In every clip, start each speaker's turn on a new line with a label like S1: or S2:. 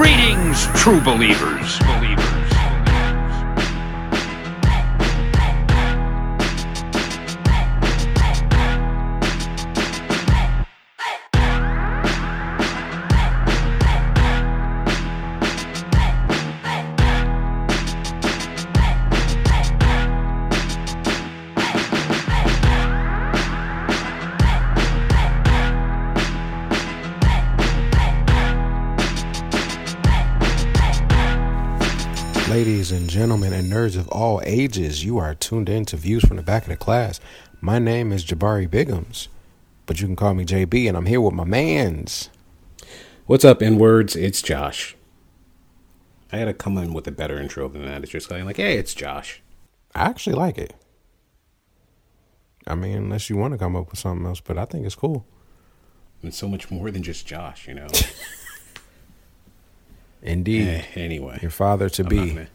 S1: Greetings, true believers. Believers.
S2: Ladies and gentlemen, and nerds of all ages, you are tuned in to Views from the Back of the Class. My name is Jabari Biggums, but you can call me JB, and I'm here with my mans.
S3: What's up, N words? It's Josh. I had to come in with a better intro than that. It's just kind of like, hey, it's Josh.
S2: I actually like it. I mean, unless you want to come up with something else, but I think it's cool.
S3: It's so much more than just Josh, you know.
S2: Indeed.
S3: Eh, anyway,
S2: Your father to
S3: I'm not
S2: be.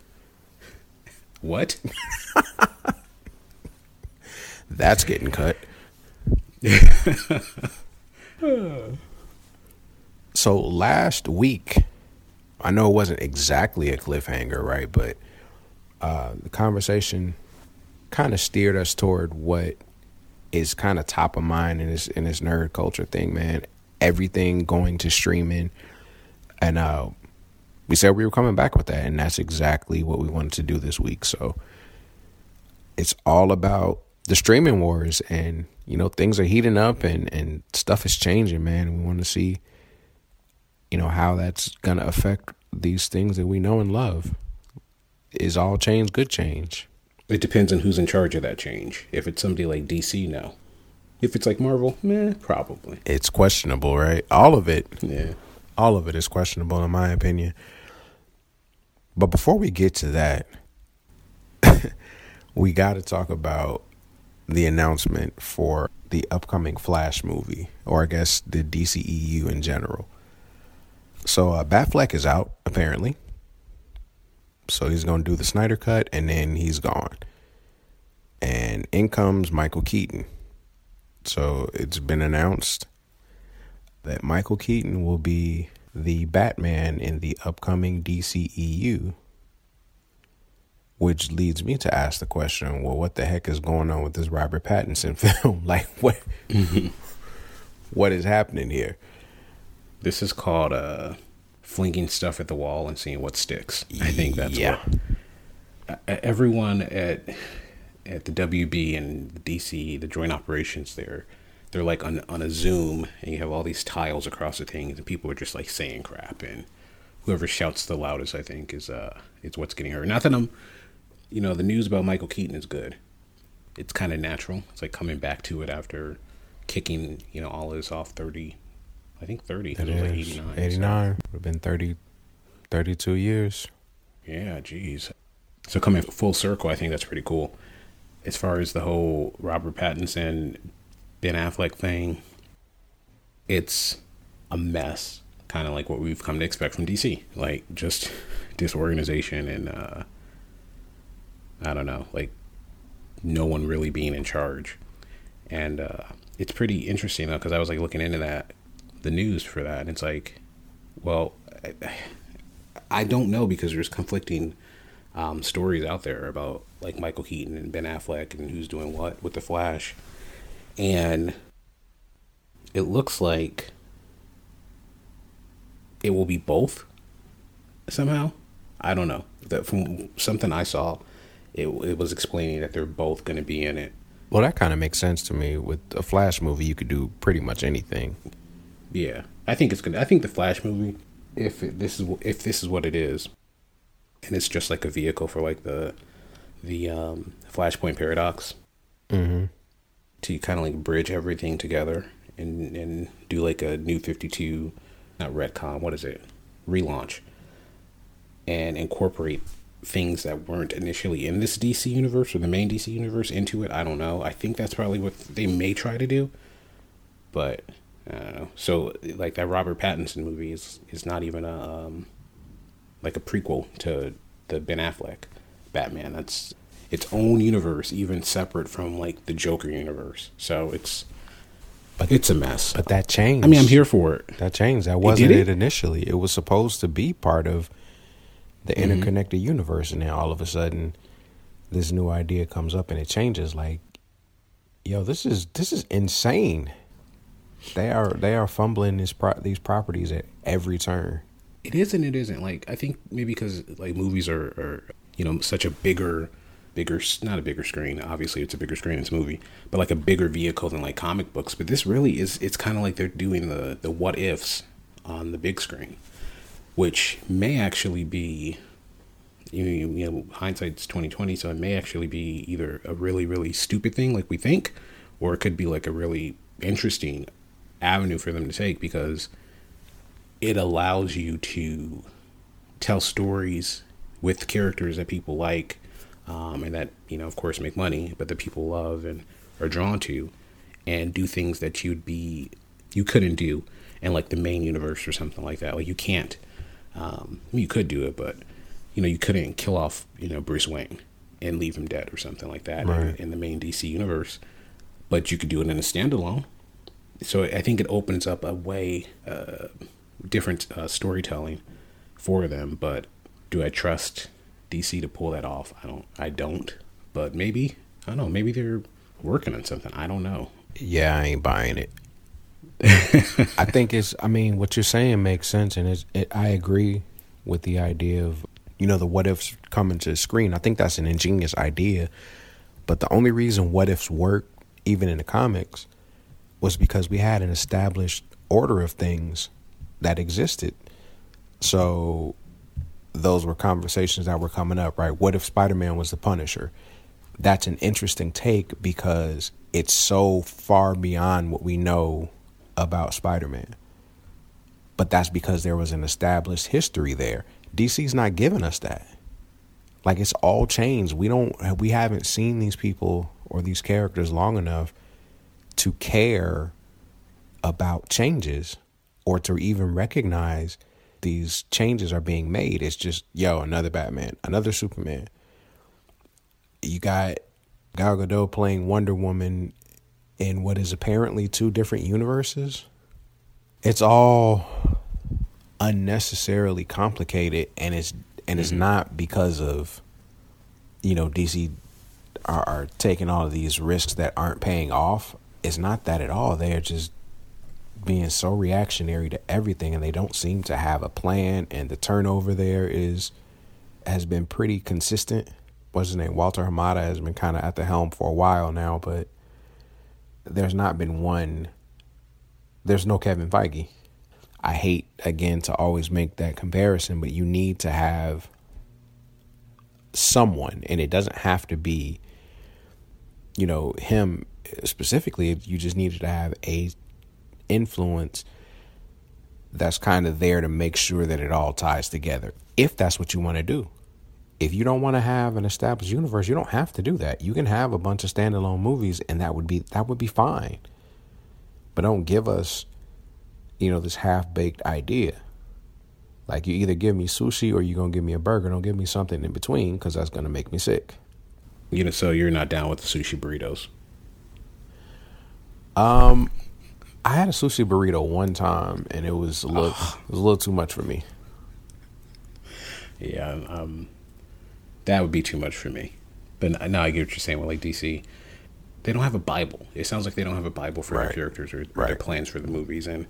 S3: What?
S2: That's getting cut. so last week, I know it wasn't exactly a cliffhanger, right? But uh, the conversation kind of steered us toward what is kind of top of mind in this in this nerd culture thing, man. Everything going to streaming, and uh, we said we were coming back with that, and that's exactly what we wanted to do this week. So it's all about the streaming wars and you know things are heating up and and stuff is changing man we want to see you know how that's going to affect these things that we know and love is all change good change
S3: It depends on who's in charge of that change. If it's somebody like DC, no. If it's like Marvel, meh, probably.
S2: it's questionable right all of it
S3: Yeah.
S2: all of it is questionable in my opinion but before we get to that we got to talk about the announcement for the upcoming Flash movie, or I guess the DCEU in general. So uh, Batfleck is out apparently. So he's going to do the Snyder cut, and then he's gone. And in comes Michael Keaton. So it's been announced that Michael Keaton will be the Batman in the upcoming DCEU. Which leads me to ask the question: Well, what the heck is going on with this Robert Pattinson film? like, what, what is happening here?
S3: This is called uh, flinging stuff at the wall and seeing what sticks. I think that's
S2: Yeah.
S3: what uh, everyone at at the WB and the DC, the joint operations there, they're like on on a Zoom, and you have all these tiles across the thing, and people are just like saying crap, and whoever shouts the loudest, I think, is uh is what's getting heard. Not that I'm, you know, the news about Michael Keaton is good. It's kind of natural. It's like coming back to it after kicking, you know, all his off thirty. I think thirty.
S2: It
S3: it was like
S2: is
S3: 89. so-
S2: 89. Would have been 30, 32 years.
S3: Yeah, geez. So coming full circle, I think that's pretty cool. As far as the whole Robert Pattinson, Ben Affleck thing, it's a mess. Kind of like what we've come to expect from DC. Like just disorganization and uh I don't know, like no one really being in charge. And uh it's pretty interesting though, because I was like looking into that, the news for that, and it's like, well, I, I don't know because there's conflicting um, stories out there about like Michael Keaton and Ben Affleck and who's doing what with the Flash, and it looks like it will be both somehow. I don't know. That from something I saw, it it was explaining that they're both going to be in it.
S2: Well, that kind of makes sense to me. With a Flash movie, you could do pretty much anything.
S3: Yeah, I think it's gonna. I think the Flash movie, if it, this is if this is what it is, and it's just like a vehicle for like the the um, Flashpoint paradox
S2: Mm-hmm.
S3: To kind of like bridge everything together and and do like a new Fifty Two, not retcon. What is it? Relaunch and incorporate things that weren't initially in this DC universe or the main DC universe into it. I don't know. I think that's probably what they may try to do, but I don't know. So like that Robert Pattinson movie is is not even a um, like a prequel to the Ben Affleck Batman. That's its own universe, even separate from like the Joker universe. So it's
S2: But
S3: It's a mess.
S2: but that changed.
S3: I mean, I'm here for it.
S2: That changed. That wasn't
S3: did
S2: it?
S3: it?
S2: initially. It was supposed to be part of the
S3: Mm-hmm.
S2: interconnected universe, and then all of a sudden, this new idea comes up and it changes. Like, yo, this is this is insane. They are they are fumbling these pro- these properties at every turn.
S3: It is and it isn't. Like I think maybe because like movies are, are you know such a bigger, bigger not a bigger screen. Obviously, it's a bigger screen. It's a movie, but like a bigger vehicle than like comic books. But this really is. It's kind of like they're doing the the what ifs on the big screen, which may actually be. You you know, hindsight's twenty twenty, so it may actually be either a really, really stupid thing like we think, or it could be like a really interesting avenue for them to take because it allows you to tell stories with characters that people like um, and that you know of course make money but that people love and are drawn to and do things that you'd be you couldn't do in like the main universe or something like that like you can't um, I mean, you could do it but you know you couldn't kill off you know bruce wayne and leave him dead or something like that in, in the main dc universe but you could do it in a standalone so I think it opens up a way uh, different uh, storytelling for them. But do I trust DC to pull that off? I don't. I don't. But maybe I don't know. Maybe they're working on something. I don't know.
S2: Yeah, I ain't buying it. I think it's. I mean, what you're saying makes sense, and it's. It, I agree with the idea of you know the what ifs coming to the screen. I think that's an ingenious idea, but the only reason what ifs work, even in the comics, was because we had an established order of things that existed. So those were conversations that were coming up, right? What if Spider Man was the Punisher? That's an interesting take because it's so far beyond what we know about Spider Man. But that's because there was an established history there. DC's not giving us that. Like it's all changed. We don't we haven't seen these people or these characters long enough to care about changes or to even recognize these changes are being made. It's just, yo, another Batman, another Superman. You got Gal Gadot playing Wonder Woman in what is apparently two different universes. It's all unnecessarily complicated and it's and it's mm-hmm. not because of you know DC are, are taking all of these risks that aren't paying off. It's not that at all. They're just being so reactionary to everything and they don't seem to have a plan and the turnover there is has been pretty consistent. What's his name? Walter Hamada has been kind of at the helm for a while now, but there's not been one there's no Kevin Feige. I hate again to always make that comparison, but you need to have someone and it doesn't have to be you know him specifically you just needed to have a influence that's kind of there to make sure that it all ties together if that's what you want to do. If you don't want to have an established universe you don't have to do that. You can have a bunch of standalone movies and that would be that would be fine. But don't give us you know this half-baked idea. Like you either give me sushi or you're gonna give me a burger. Don't give me something in between because that's gonna make me sick.
S3: You know, so you're not down with the sushi burritos.
S2: Um, I had a sushi burrito one time, and it was a little, it was a little too much for me.
S3: Yeah, um, that would be too much for me. But now I get what you're saying with like DC. They don't have a Bible. It sounds like they don't have a Bible for their characters or, or their plans for the movies. And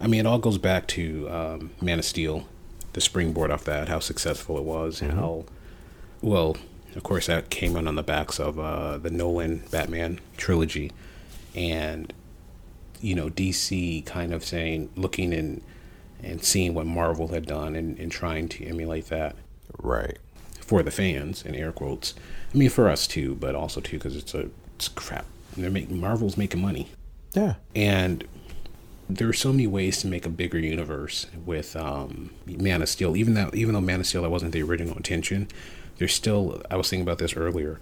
S3: I mean, it all goes back to um, Man of Steel, the springboard off that, how successful it was, and how well, of course, that came in on the backs of uh, the Nolan Batman trilogy, and you know, DC kind of saying, looking and and seeing what Marvel had done and, and trying to emulate that
S2: Right.
S3: for the fans in air quotes. I mean, for us too, but also too because it's a it's crap. They're making Marvel's making money,
S2: Yeah.
S3: and there are so many ways to make a bigger universe with um, Man of Steel. Even though even though Man of Steel that wasn't the original intention, there's still. I was thinking about this earlier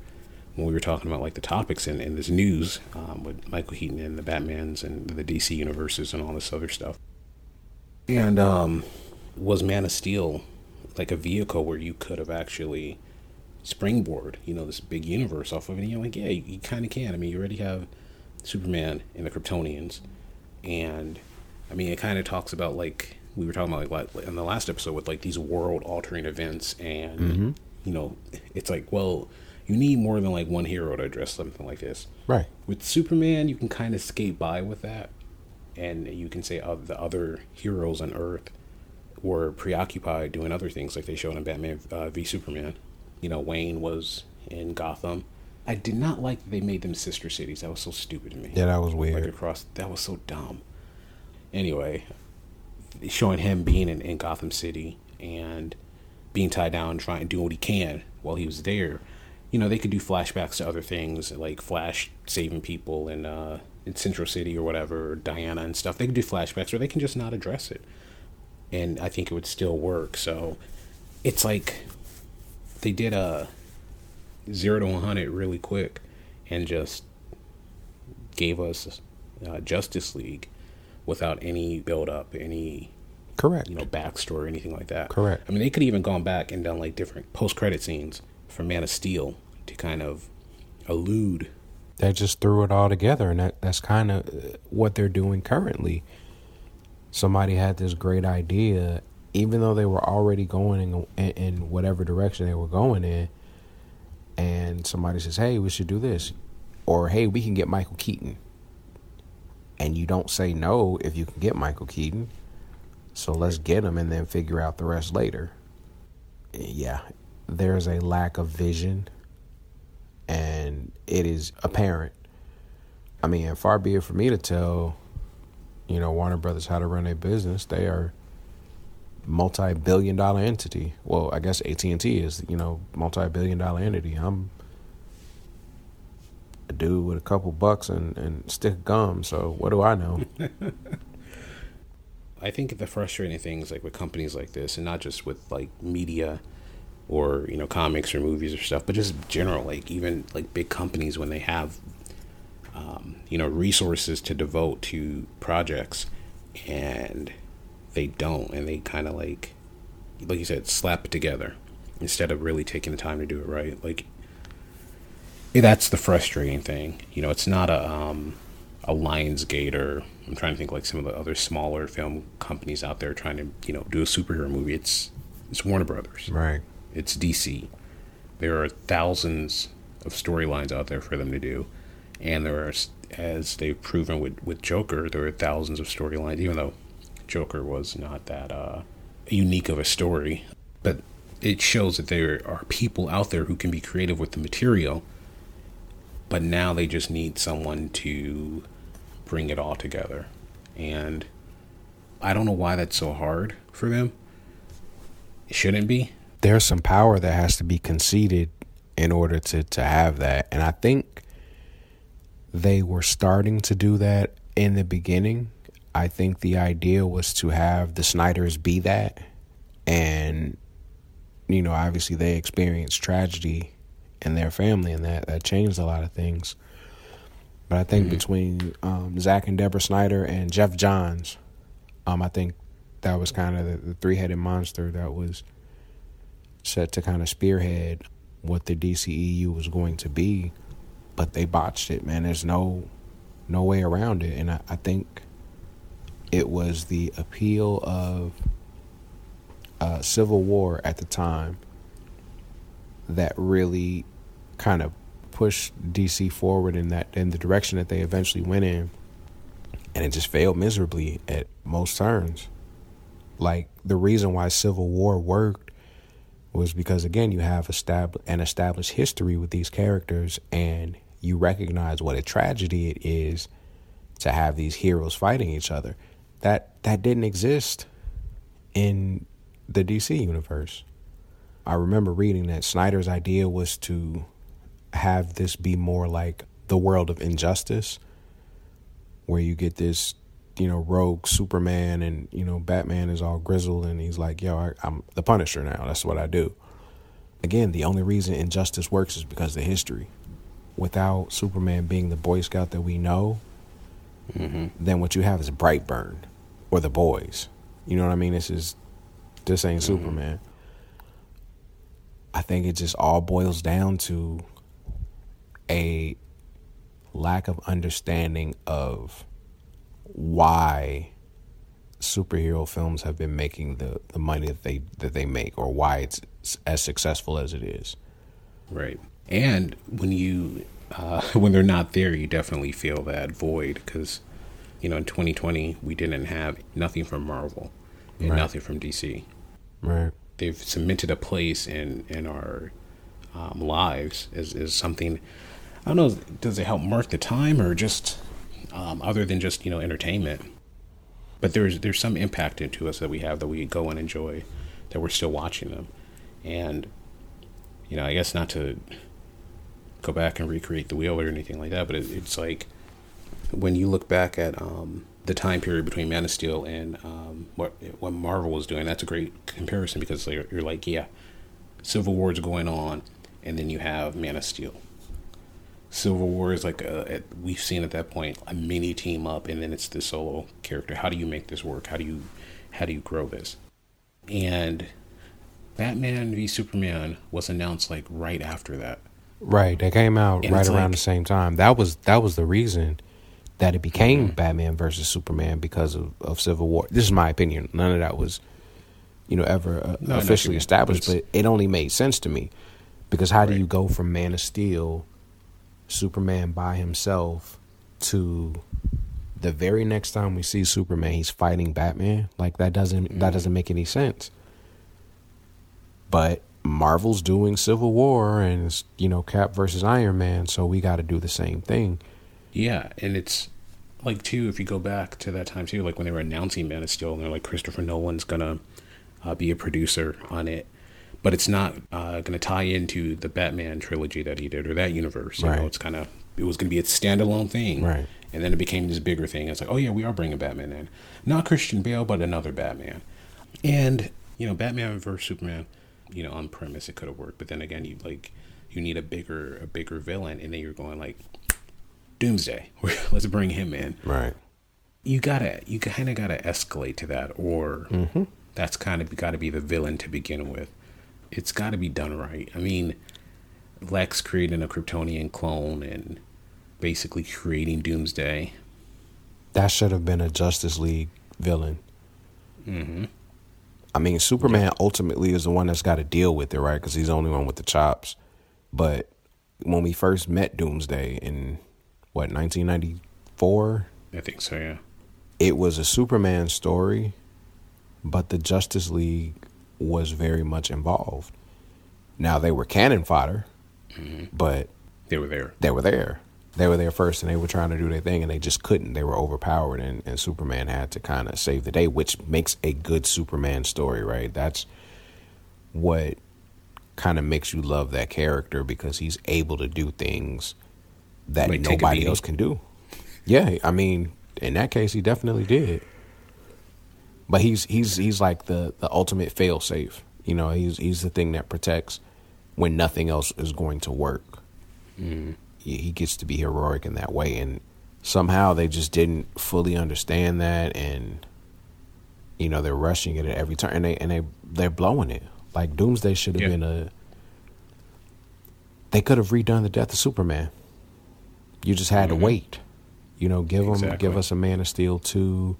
S3: when we were talking about like the topics in, in this news um, with Michael Keaton and the Batmans and the DC universes and all this other stuff. And um, was Man of Steel like a vehicle where you could have actually springboard, you know, this big universe off of it? And you're like, yeah, you, you kind of can. I mean, you already have Superman and the Kryptonians, and I mean, it kind of talks about like we were talking about like in the last episode with like these world altering events, and mm-hmm. you know, it's like well, you need more than like one hero to address something like this.
S2: Right.
S3: With Superman, you can kind of skate by with that, and you can say uh, the other heroes on Earth were preoccupied doing other things, like they showed in Batman uh, v Superman. You know, Wayne was in Gotham. I did not like that they made them sister cities. That was so stupid to me.
S2: Yeah, that was weird.
S3: Like across, that was so dumb. Anyway, showing him being in, in Gotham City and being tied down, trying to do what he can while he was there. You know, they could do flashbacks to other things like Flash saving people in uh, in Central City or whatever, or Diana and stuff. They could do flashbacks, or they can just not address it, and I think it would still work. So, it's like they did a zero to one hundred really quick, and just gave us uh, Justice League without any build up, any
S2: correct,
S3: you know, backstory, or anything like that.
S2: Correct.
S3: I mean, they could even gone back and done like different post credit scenes for Man of Steel to kind of elude.
S2: They just threw it all together, and that, that's kind of what they're doing currently. Somebody had this great idea, even though they were already going in, in whatever direction they were going in, and somebody says, "Hey, we should do this," or "Hey, we can get Michael Keaton." and you don't say no if you can get Michael Keaton. So let's get him and then figure out the rest later. Yeah, there's a lack of vision, and it is apparent. I mean, far be it for me to tell, you know, Warner Brothers how to run a business. They are multi-billion-dollar entity. Well, I guess AT and T is, you know, multi-billion-dollar entity. I'm a dude with a couple bucks and, and stick of gum. So what do I know?
S3: I think the frustrating things like with companies like this, and not just with like media or you know comics or movies or stuff, but just general like even like big companies when they have um, you know resources to devote to projects and they don't, and they kind of like like you said slap it together instead of really taking the time to do it right. Like that's the frustrating thing. You know, it's not a um, a Lionsgate or I'm trying to think like some of the other smaller film companies out there trying to you know do a superhero movie. It's it's Warner Brothers.
S2: Right.
S3: It's DC. There are thousands of storylines out there for them to do, and there are, as they've proven with with Joker, there are thousands of storylines. Even though Joker was not that uh, unique of a story, but it shows that there are people out there who can be creative with the material but now they just need someone to bring it all together. And I don't know why that's so hard for them. It shouldn't be.
S2: There's some power that has to be conceded in order to, to have that. And I think they were starting to do that in the beginning. I think the idea was to have the Snyders be that. And, you know, obviously they experienced tragedy in their family, and that that changed a lot of things. But I think mm-hmm. between um, Zack and Deborah Snyder and Geoff Johns, um, I think that was kind of the, the three headed monster that was set to kind of spearhead what the DCEU was going to be. But they botched it, man. There's no no way around it, and I, I think it was the appeal of uh, Civil War at the time that really kind of pushed DC forward in that in the direction that they eventually went in, and it just failed miserably at most turns. Like the reason why Civil War worked was because again you have established an established history with these characters, and you recognize what a tragedy it is to have these heroes fighting each other. That that didn't exist in the DC universe. I remember reading that Snyder's idea was to have this be more like the world of injustice, where you get this, you know, rogue Superman and, you know, Batman is all grizzled and he's like, yo, I, I'm the Punisher now. That's what I do. Again, the only reason injustice works is because of the history. Without Superman being the Boy Scout that we know, mm-hmm. then what you have is Brightburn or the boys. You know what I mean? This is this ain't mm-hmm. Superman. I think it just all boils down to a lack of understanding of why superhero films have been making the, the money that they that they make or why it's as successful as it is.
S3: Right. And when you uh, when they're not there, you definitely feel that void because you know in 2020 we didn't have nothing from Marvel and
S2: Right.
S3: nothing from DC.
S2: Right.
S3: They've cemented a place in in our um, lives as, as something. I don't know. Does it help mark the time or just um, other than just you know entertainment? But there's there's some impact into us that we have that we go and enjoy, that we're still watching them, and you know I guess not to go back and recreate the wheel or anything like that, but it, it's like when you look back at um, the time period between Man of Steel and um, what what Marvel was doing, that's a great comparison because you're, you're like, yeah, Civil War's going on, and then you have Man of Steel. Civil War is like a, at, we've seen at that point a mini team up, and then it's the solo character. How do you make this work? How do you how do you grow this? And Batman v Superman was announced like right after that.
S2: Right. They came out
S3: And
S2: right around
S3: like-
S2: the same time. That was that was the reason that it became
S3: Mm-hmm.
S2: Batman versus Superman because of, of Civil War. This is my opinion. None of that was, you know, ever uh,
S3: No, I know what you
S2: officially
S3: mean.
S2: established, but it only made sense to me because how do you go from Man of Steel, Superman by himself, to the very next time we see Superman, he's fighting Batman? Like that doesn't
S3: Mm-hmm.
S2: that doesn't make any sense. But Marvel's doing Civil War and it's, you know, Cap versus Iron Man, so we got to do the same thing.
S3: Yeah, and it's like too if you go back to that time too, like when they were announcing Man of Steel, and they're like Christopher Nolan's gonna uh, be a producer on it, but it's not uh, gonna tie into the Batman trilogy that he did or that universe. You
S2: Right.
S3: know, it's kind of it was gonna be a standalone thing,
S2: Right.
S3: And then it became this bigger thing. It's like, oh yeah, we are bringing Batman in, not Christian Bale, but another Batman, and you know, Batman versus Superman. You know, on premise it could have worked, but then again, you like you need a bigger a bigger villain, and then you're going like Doomsday. Let's bring him in.
S2: Right.
S3: You gotta, you kind of gotta escalate to that, or that's kind of got to be the villain to begin with. It's got to be done right. I mean, Lex creating a Kryptonian clone and basically creating Doomsday.
S2: That should have been a Justice League villain. Mm-hmm. I mean, Superman ultimately is the one that's got to deal with it, right? Because he's the only one with the chops. But when we first met Doomsday in what 1994,
S3: I think so. Yeah.
S2: it was a Superman story, but the Justice League was very much involved. Now they were cannon fodder, mm-hmm. but
S3: They were there.
S2: they were there. They were there first, and they were trying to do their thing, and they just couldn't. They were overpowered, and, and Superman had to kind of save the day, which makes a good Superman story, right? That's what kind of makes you love that character because he's able to do things that
S3: Like
S2: nobody else can do. Yeah, I mean, in that case, he definitely did. But he's he's he's like the the ultimate fail safe. You know, he's he's the thing that protects when nothing else is going to work. He, he gets to be heroic in that way, and somehow they just didn't fully understand that, and you know they're rushing it at every turn, and they and they they're blowing it. Like Doomsday should have
S3: Yeah.
S2: been a. They could have redone the death of Superman. You just had
S3: Mhm.
S2: to wait. You know, give them
S3: Exactly.
S2: give us a Man of Steel two.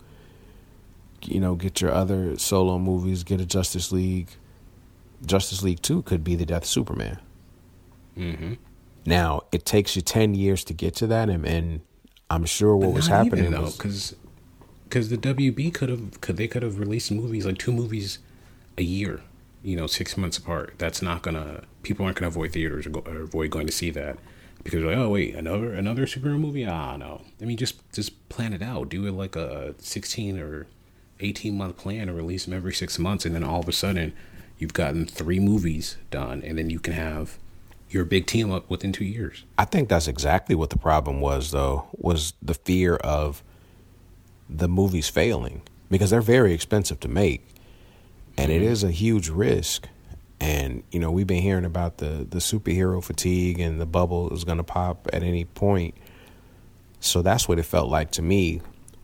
S2: You know, get your other solo movies. Get a Justice League. Justice League two could be the death of Superman.
S3: Mm-hmm.
S2: Now it takes you ten years to get to that, and, and I'm sure what was happening
S3: though,
S2: was
S3: because because the WB could have could they could have released movies like two movies a year, you know, six months apart. That's not gonna people aren't gonna avoid theaters or, go, or avoid going to see that because they're like, oh wait, another another superhero movie? Ah, no. I mean, just just plan it out. Do it like a sixteen or eighteen month plan and release them every six months, and then all of a sudden you've gotten three movies done, and then you can have your big team up within two years.
S2: I think that's exactly what the problem was, though, was the fear of the movies failing because they're very expensive to make, and it mm-hmm. is a huge risk. And you know, we've been hearing about the the superhero fatigue and the bubble is going to pop at any point. So that's what it felt like to me.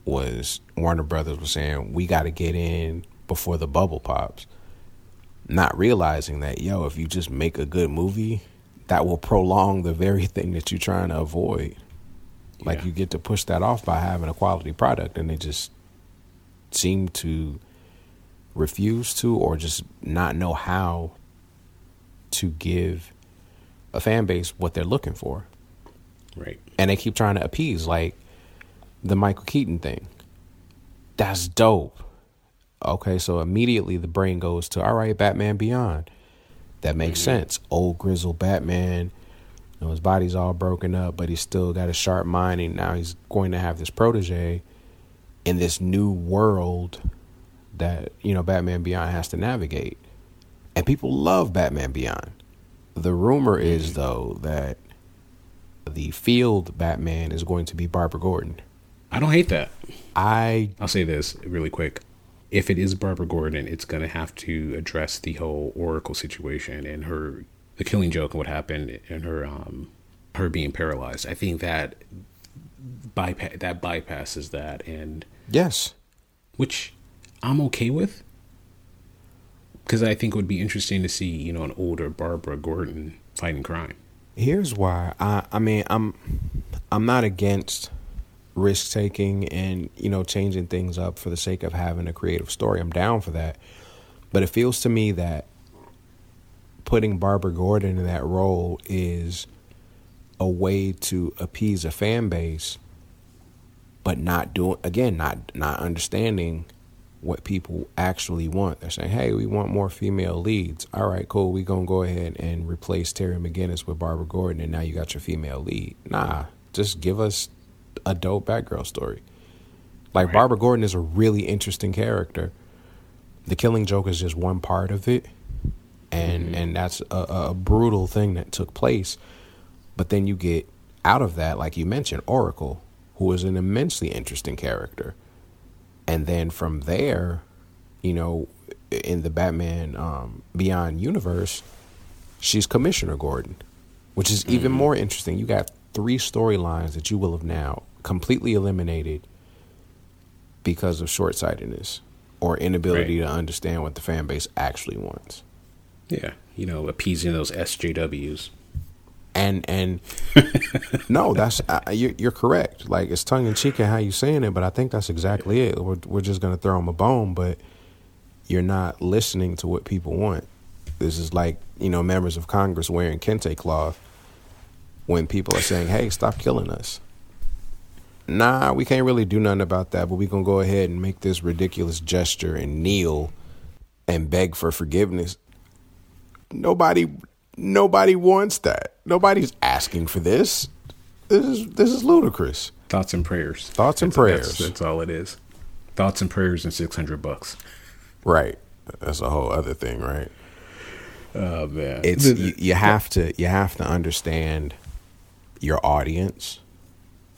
S2: Was Warner Brothers was saying we got to get in before the bubble pops, not realizing that yo, if you just make a good movie, that will prolong the very thing that you're trying to avoid. Like
S3: Yeah.
S2: you get to push that off by having a quality product, and they just seem to refuse to, or just not know how to give a fan base what they're looking for,
S3: Right.
S2: and they keep trying to appease, like the Michael Keaton thing. That's dope. Okay, so immediately the brain goes to all right, Batman Beyond. That makes sense. Old grizzled Batman. You know, his body's all broken up, but he's still got a sharp mind, and now he's going to have this protege in this new world that you know Batman Beyond has to navigate. And people love Batman Beyond. The rumor is mm-hmm. though that the field Batman is going to be Barbara Gordon.
S3: I don't hate that.
S2: I
S3: I'll say this really quick. If it is Barbara Gordon, it's going to have to address the whole Oracle situation and her, the killing joke and what happened and her, um, her being paralyzed. I think that bypass that bypasses that, and
S2: yes,
S3: which I'm okay with because I think it would be interesting to see you know an older Barbara Gordon fighting crime.
S2: here's why. I I mean, I'm I'm not against risk taking and, you know, changing things up for the sake of having a creative story. I'm down for that. But it feels to me that putting Barbara Gordon in that role is a way to appease a fan base but not doing again not not understanding what people actually want. They're saying, "Hey, we want more female leads." All right, cool. We gonna go ahead and replace Terry McGinnis with Barbara Gordon, and now you got your female lead. Nah, just give us a dope Batgirl story. Like
S3: Right.
S2: Barbara Gordon is a really interesting character. The Killing Joke is just one part of it, and and that's a, a brutal thing that took place. But then you get out of that, like you mentioned, Oracle, who is an immensely interesting character. And then from there, you know, in the Batman um, Beyond universe, she's Commissioner Gordon, which is even more interesting. You got three storylines that you will have now completely eliminated because of short sightedness or inability
S3: Right.
S2: to understand what the fan base actually wants.
S3: Yeah, you know, appeasing those SJWs.
S2: and and no, that's uh, you're, you're correct. Like it's tongue in cheek in how you're saying it, but I think that's exactly it. We're we're just gonna throw them a bone, but you're not listening to what people want. This is like you know members of Congress wearing kente cloth when people are saying, "Hey, stop killing us." Nah, we can't really do nothing about that, but we gonna go ahead and make this ridiculous gesture and kneel and beg for forgiveness nobody nobody wants that. Nobody's asking for this. This is this is ludicrous.
S3: Thoughts and prayers.
S2: Thoughts and
S3: That's- that's-
S2: prayers.
S3: That's, all it is. Thoughts and prayers and six hundred bucks.
S2: Right. That's a whole other thing, right?
S3: Oh man,
S2: It's you, you have to you have to understand your audience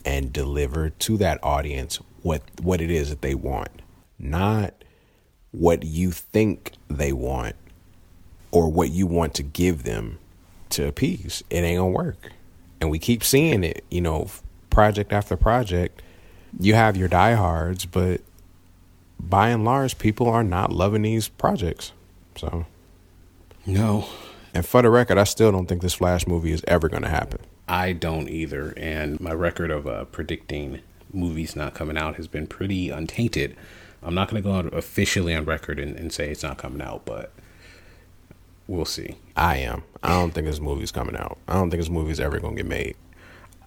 S2: and deliver to that audience what what it is that they want, not what you think they want or what you want to give them to appease. It ain't gonna work, and we keep seeing it. You know, project after project. You have your diehards, but by and large, people are not loving these projects. So.
S3: no,
S2: And for the record, I still don't think this Flash movie is ever going to happen.
S3: I don't either. And my record of uh, predicting movies not coming out has been pretty untainted. I'm not going to go out officially on record and, and say it's not coming out, but we'll see.
S2: I am. I don't think this movie's coming out. I don't think this movie's ever going to get made.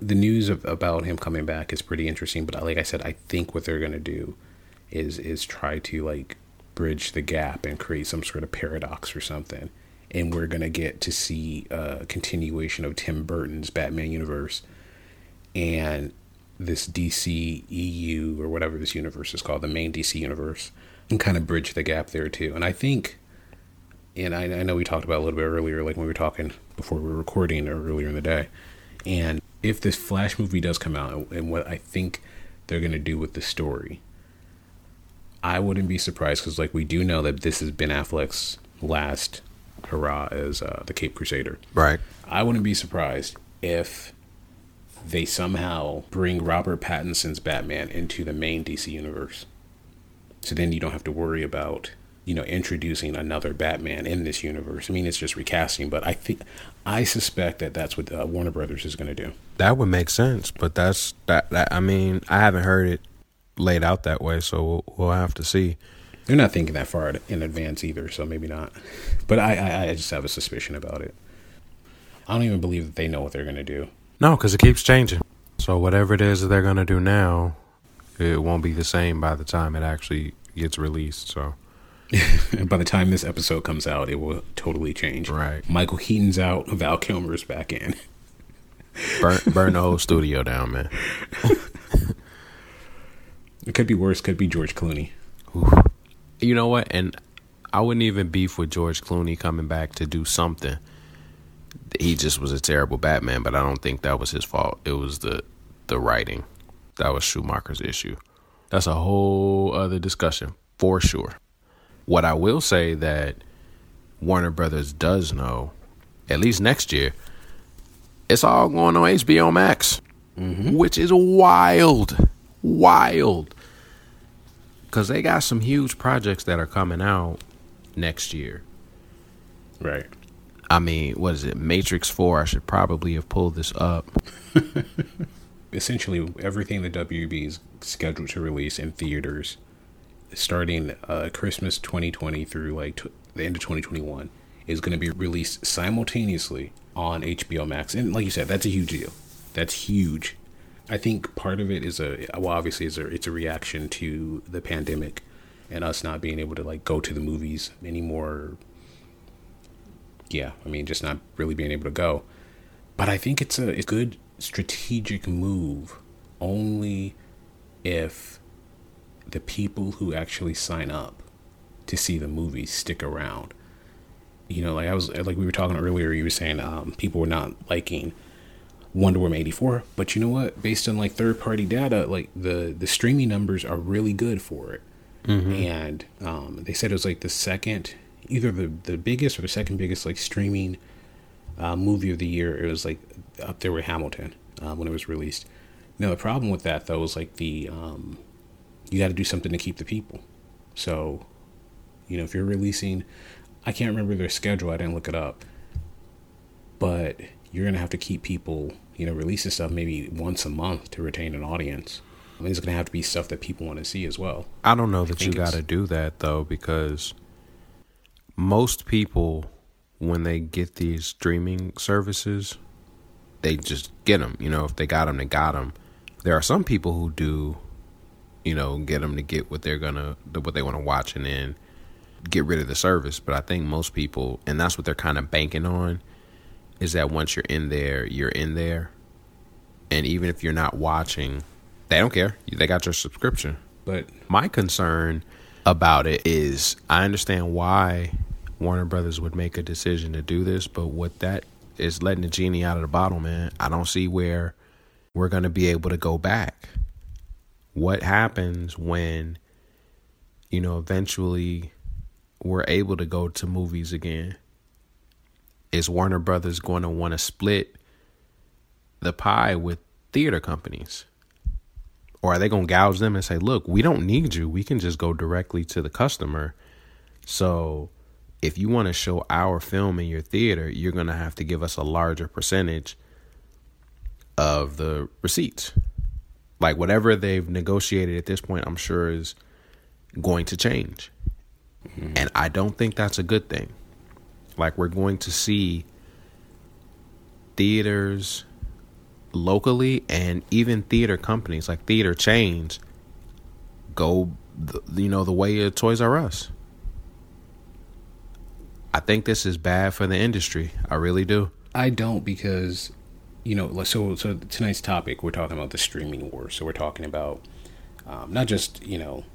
S3: the news of, about him coming back is pretty interesting. But like I said, I think what they're gonna do is is try to like bridge the gap and create some sort of paradox or something. And we're gonna get to see a continuation of Tim Burton's Batman universe and this DC EU or whatever this universe is called, the main DC universe, and kind of bridge the gap there too. And I think and I, I know we talked about a little bit earlier, like when we were talking before we were recording or earlier in the day. And if this Flash movie does come out, and what I think they're to do with the story, I wouldn't be surprised because, like, we do know that this has been Affleck's last hurrah as uh, the Cape Crusader.
S2: Right.
S3: I wouldn't be surprised if they somehow bring Robert Pattinson's Batman into the main DC universe. So then you don't have to worry about, you know, introducing another Batman in this universe. I mean, it's just recasting, but I think I suspect that that's what uh, Warner Brothers is going to do.
S2: That would make sense, but that's that, that. I mean, I haven't heard it laid out that way, so we'll, we'll have to see.
S3: They're not thinking that far in advance either, so maybe not. But I, I, I just have a suspicion about it. I don't even believe that they know what they're going to do.
S2: No, because it keeps changing. So whatever it is that they're going to do now, it won't be the same by the time it actually gets released. So
S3: by the time this episode comes out, it will totally change.
S2: Right.
S3: Michael Keaton's out. Val Kilmer's back in.
S2: burn, burn the whole studio down, man.
S3: it could be worse. Could be George Clooney.
S2: You know what? And I wouldn't even beef with George Clooney coming back to do something. He just was a terrible Batman, but I don't think that was his fault. It was the the writing. That was Schumacher's issue. That's a whole other discussion for sure. What I will say that Warner Brothers does know, at least next year, it's all going on HBO Max, mm-hmm. which is wild, wild. Because they got some huge projects that are coming out next year.
S3: Right.
S2: I mean, what is it? Matrix 4. I should probably have pulled this up.
S3: Essentially, everything the WB is scheduled to release in theaters starting uh, Christmas 2020 through like t- the end of 2021 is going to be released simultaneously on HBO Max. And like you said, that's a huge deal. That's huge. I think part of it is a well, obviously, is a it's a reaction to the pandemic and us not being able to like go to the movies anymore. Yeah, I mean, just not really being able to go. But I think it's a, a good strategic move only if the people who actually sign up to see the movie stick around. You know, like I was like we were talking earlier, you were saying um, people were not liking Wonder Woman 84, but you know what? Based on like third party data, like the the streaming numbers are really good for it. Mm-hmm. And um, they said it was like the second, either the the biggest or the second biggest like streaming uh, movie of the year. It was like up there with Hamilton uh, when it was released. Now the problem with that though is like the um, you got to do something to keep the people. So, you know, if you're releasing, I can't remember their schedule. I didn't look it up, but you're gonna have to keep people, you know, releasing stuff maybe once a month to retain an audience. I mean, it's gonna have to be stuff that people want to see as well.
S2: I don't know that you got to do that though, because most people, when they get these streaming services, they just get them. You know, if they got them, they got them. There are some people who do you know, get them to get what they're gonna what they want to watch, and then get rid of the service. But I think most people, and that's what they're kind of banking on, is that once you're in there, you're in there, and even if you're not watching, they don't care. They got your subscription. But my concern about it is, I understand why Warner Brothers would make a decision to do this, but what that is letting the genie out of the bottle, man. I don't see where we're going to be able to go back what happens when you know eventually we're able to go to movies again is warner brothers going to want to split the pie with theater companies or are they going to gouge them and say look we don't need you we can just go directly to the customer so if you want to show our film in your theater you're going to have to give us a larger percentage of the receipts like whatever they've negotiated at this point, I'm sure is going to change. Mm-hmm. And I don't think that's a good thing. Like we're going to see theaters locally and even theater companies like theater chains go you know the way of Toys R Us. I think this is bad for the industry. I really do.
S3: I don't because you know, so so tonight's topic we're talking about the streaming war. So we're talking about um, not just you know,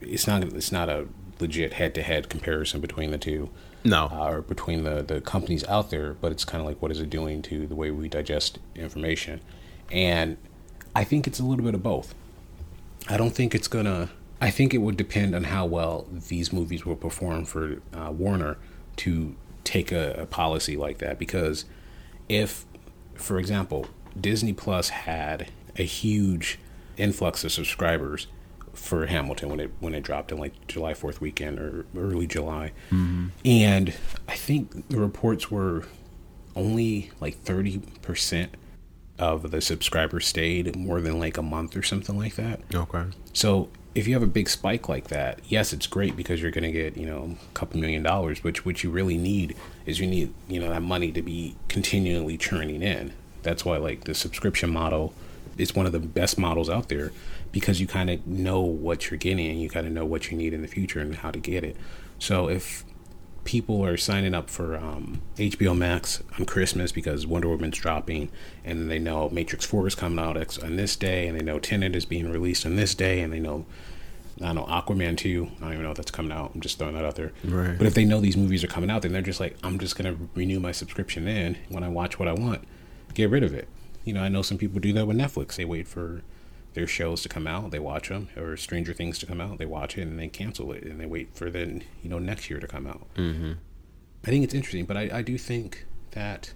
S3: it's not it's not a legit head to head comparison between the two.
S2: No,
S3: uh, or between the the companies out there, but it's kind of like what is it doing to the way we digest information, and I think it's a little bit of both. I don't think it's gonna. I think it would depend on how well these movies will perform for uh, Warner to take a, a policy like that because if for example, Disney Plus had a huge influx of subscribers for Hamilton when it when it dropped in like July Fourth weekend or early July, mm-hmm. and I think the reports were only like 30% of the subscribers stayed more than like a month or something like that.
S2: Okay.
S3: So if you have a big spike like that, yes, it's great because you're going to get, you know, a couple million dollars, which what you really need is you need, you know, that money to be continually churning in. That's why like the subscription model is one of the best models out there because you kind of know what you're getting and you kind of know what you need in the future and how to get it. So if people are signing up for um, HBO Max on Christmas because Wonder Woman's dropping, and they know Matrix Four is coming out on this day, and they know Tenet is being released on this day, and they know I don't know Aquaman two. I don't even know if that's coming out. I'm just throwing that out there.
S2: Right.
S3: But if they know these movies are coming out, then they're just like, I'm just gonna renew my subscription in when I watch what I want. Get rid of it. You know, I know some people do that with Netflix. They wait for their shows to come out, they watch them, or Stranger Things to come out, they watch it, and they cancel it, and they wait for then you know next year to come out.
S2: Mm-hmm.
S3: I think it's interesting, but I, I do think that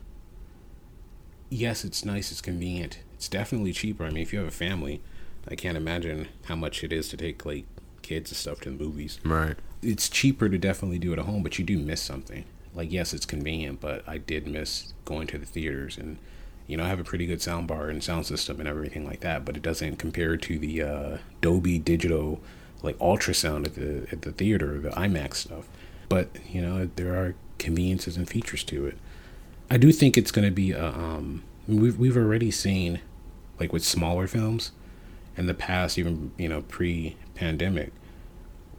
S3: yes, it's nice, it's convenient, it's definitely cheaper. I mean, if you have a family, I can't imagine how much it is to take like kids and stuff to the movies.
S2: Right.
S3: It's cheaper to definitely do it at home, but you do miss something. Like yes, it's convenient, but I did miss going to the theaters and you know, I have a pretty good sound bar and sound system and everything like that, but it doesn't compare to the uh, Dolby Digital like ultrasound at the at the theater, the IMAX stuff. But you know, there are conveniences and features to it. I do think it's going to be a. Um, we've we've already seen, like with smaller films, in the past, even you know pre-pandemic,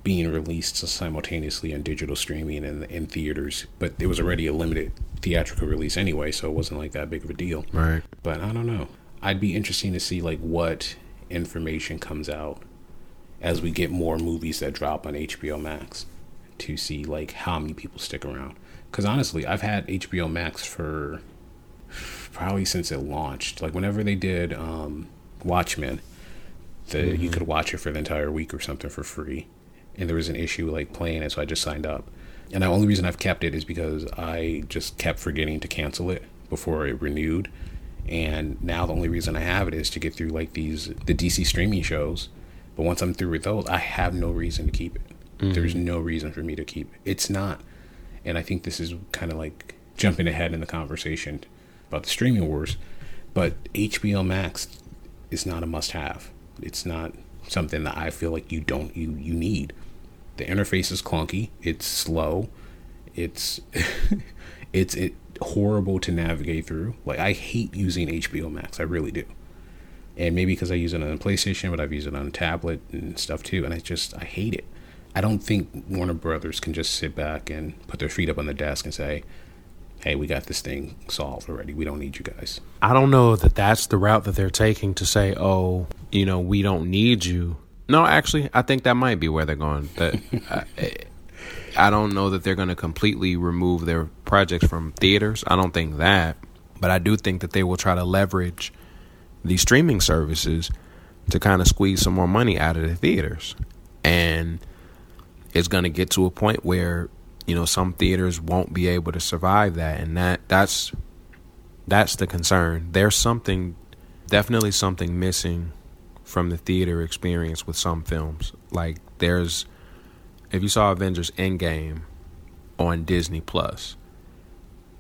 S3: being released simultaneously on digital streaming and in theaters, but it was already a limited theatrical release anyway, so it wasn't like that big of a deal.
S2: Right.
S3: But I don't know. I'd be interesting to see like what information comes out as we get more movies that drop on HBO Max to see like how many people stick around. Because honestly, I've had HBO Max for probably since it launched. Like whenever they did um, Watchmen, the mm-hmm. you could watch it for the entire week or something for free and there was an issue like playing it, so I just signed up. And the only reason I've kept it is because I just kept forgetting to cancel it before it renewed. And now the only reason I have it is to get through like these the DC streaming shows. But once I'm through with those, I have no reason to keep it. Mm-hmm. There's no reason for me to keep it. It's not. And I think this is kind of like jumping ahead in the conversation about the streaming wars. But HBO Max is not a must have. It's not something that I feel like you don't you you need the interface is clunky. It's slow. It's it's it horrible to navigate through. Like I hate using HBO Max. I really do. And maybe because I use it on PlayStation, but I've used it on a tablet and stuff too. And I just I hate it. I don't think Warner Brothers can just sit back and put their feet up on the desk and say, "Hey, we got this thing solved already. We don't need you guys."
S2: I don't know that that's the route that they're taking to say, "Oh, you know, we don't need you." No, actually, I think that might be where they're going. That I, I don't know that they're going to completely remove their projects from theaters. I don't think that, but I do think that they will try to leverage the streaming services to kind of squeeze some more money out of the theaters, and it's going to get to a point where you know some theaters won't be able to survive that, and that that's that's the concern. There's something, definitely something missing from the theater experience with some films. Like there's if you saw Avengers Endgame on Disney Plus,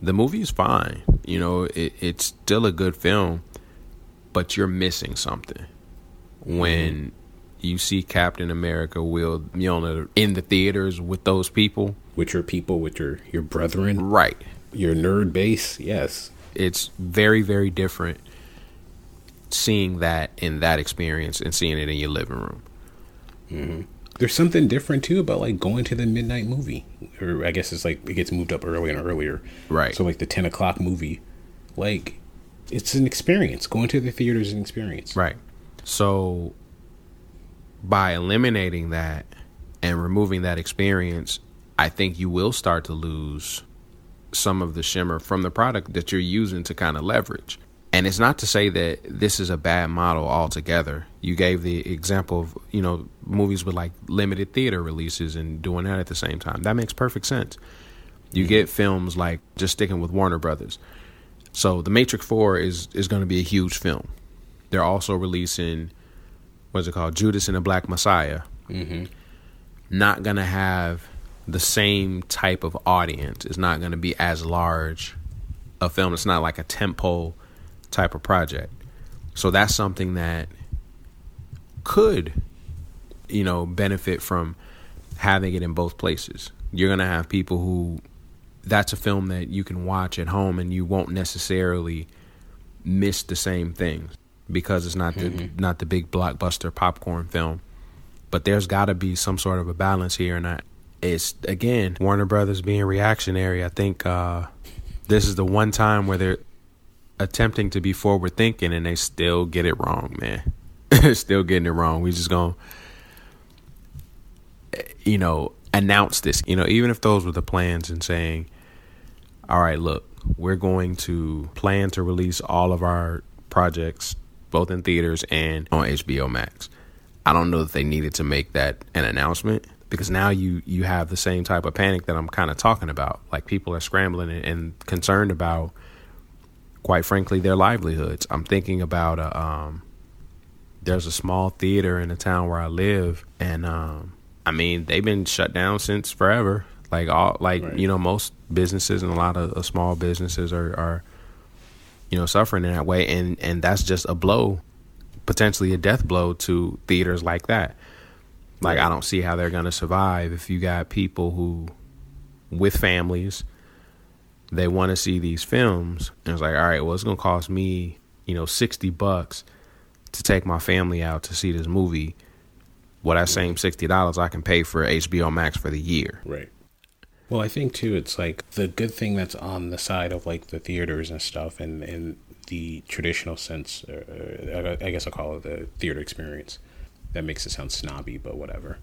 S2: the movie is fine. You know, it, it's still a good film, but you're missing something when you see Captain America wield Mjolnir in the theaters with those people,
S3: with your people, with your your brethren,
S2: right?
S3: Your nerd base, yes.
S2: It's very very different seeing that in that experience and seeing it in your living room.
S3: Mm-hmm. There's something different too about like going to the midnight movie, or I guess it's like it gets moved up earlier and earlier.
S2: Right.
S3: So like the ten o'clock movie, like it's an experience. Going to the theater is an experience.
S2: Right. So by eliminating that and removing that experience, I think you will start to lose some of the shimmer from the product that you're using to kind of leverage. And it's not to say that this is a bad model altogether. You gave the example of, you know, movies with like limited theater releases and doing that at the same time. That makes perfect sense. You mm-hmm. get films like just sticking with Warner Brothers. So The Matrix 4 is is going to be a huge film. They're also releasing what's it called? Judas and the Black Messiah.
S3: Mm-hmm.
S2: Not going to have the same type of audience. It's not going to be as large a film. It's not like a tentpole type of project. So that's something that could, you know, benefit from having it in both places. You're gonna have people who that's a film that you can watch at home and you won't necessarily miss the same things because it's not the mm-hmm. not the big blockbuster popcorn film. But there's got to be some sort of a balance here, and I, it's again Warner Brothers being reactionary. I think uh, this is the one time where they're attempting to be forward thinking and they still get it wrong, man. still getting it wrong. We just gonna, you know, announce this. You know, even if those were the plans and saying, all right, look, we're going to plan to release all of our projects both in theaters and on HBO Max. I don't know that they needed to make that an announcement because now you you have the same type of panic that I'm kind of talking about. Like people are scrambling and, and, concerned about, quite frankly, their livelihoods. I'm thinking about a, um, there's a small theater in the town where I live, and um, I mean they've been shut down since forever. Like all like right. you know most businesses and a lot of, of small businesses are, are you know suffering in that way, and and that's just a blow, potentially a death blow to theaters like that. Like I don't see how they're gonna survive if you got people who, with families, they want to see these films, and it's like, all right, well, it's gonna cost me, you know, sixty bucks to take my family out to see this movie. Well, that same sixty dollars I can pay for HBO Max for the year.
S3: Right. Well, I think too, it's like the good thing that's on the side of like the theaters and stuff, and in the traditional sense, uh, I guess I'll call it the theater experience that makes it sound snobby, but whatever.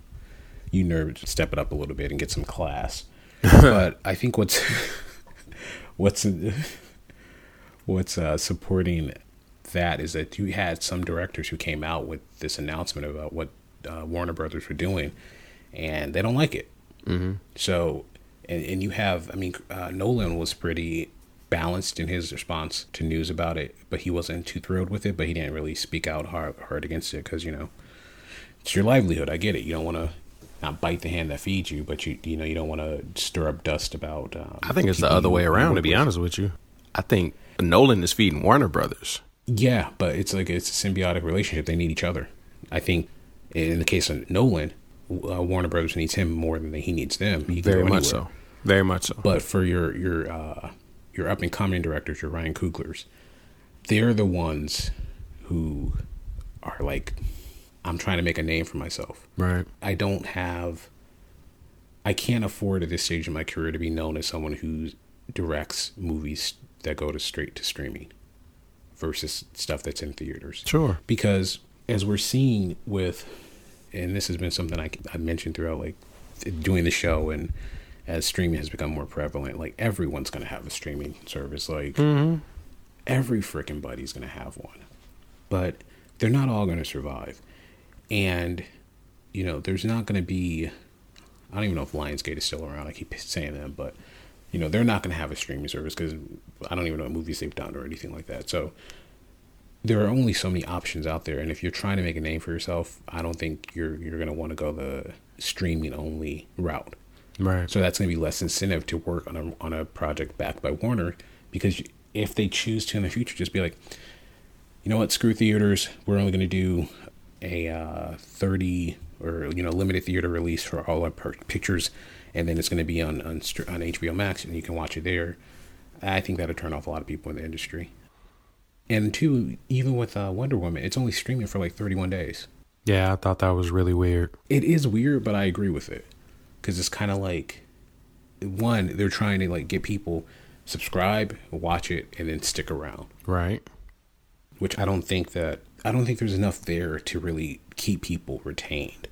S3: You nerds step it up a little bit and get some class. but I think what's what's what's uh, supporting that is that you had some directors who came out with this announcement about what uh, Warner Brothers were doing, and they don't like it. Mm-hmm. So, and, and you have, I mean, uh, Nolan was pretty balanced in his response to news about it, but he wasn't too thrilled with it. But he didn't really speak out hard, hard against it because you know it's your livelihood. I get it. You don't want to not bite the hand that feeds you, but you you know you don't want to stir up dust about. Um,
S2: I think it's the other way around. To be honest with you, I think Nolan is feeding Warner Brothers.
S3: Yeah, but it's like it's a symbiotic relationship. They need each other. I think in the case of Nolan, uh, Warner Brothers needs him more than he needs them. He
S2: Very much so. Very much so.
S3: But for your your uh, your up and coming directors, your Ryan Cooglers, they're the ones who are like I'm trying to make a name for myself.
S2: Right.
S3: I don't have I can't afford at this stage in my career to be known as someone who directs movies that go to straight to streaming versus stuff that's in theaters.
S2: Sure.
S3: Because as we're seeing with and this has been something I, I mentioned throughout like doing the show and as streaming has become more prevalent, like everyone's going to have a streaming service. Like mm-hmm. every freaking buddy's going to have one, but they're not all going to survive and you know there's not going to be i don't even know if lionsgate is still around i keep saying them but you know they're not going to have a streaming service because i don't even know what movies they've done or anything like that. So there are only so many options out there and if you're trying to make a name for yourself i don't think you're you're going to want to go the streaming only route.
S2: Right.
S3: So that's going to be less incentive to work on a on a project backed by warner because if they choose to in the future just be like you know what? Screw theaters. We're only going to do a uh, 30 or you know limited theater release for all our pictures, and then it's going to be on, on on HBO Max, and you can watch it there. I think that'll turn off a lot of people in the industry. And two, even with uh, Wonder Woman, it's only streaming for like 31 days.
S2: Yeah, I thought that was really weird.
S3: It is weird, but I agree with it because it's kind of like one, they're trying to like get people subscribe, watch it, and then stick around.
S2: Right.
S3: Which I don't think that I don't think there's enough there to really keep people retained.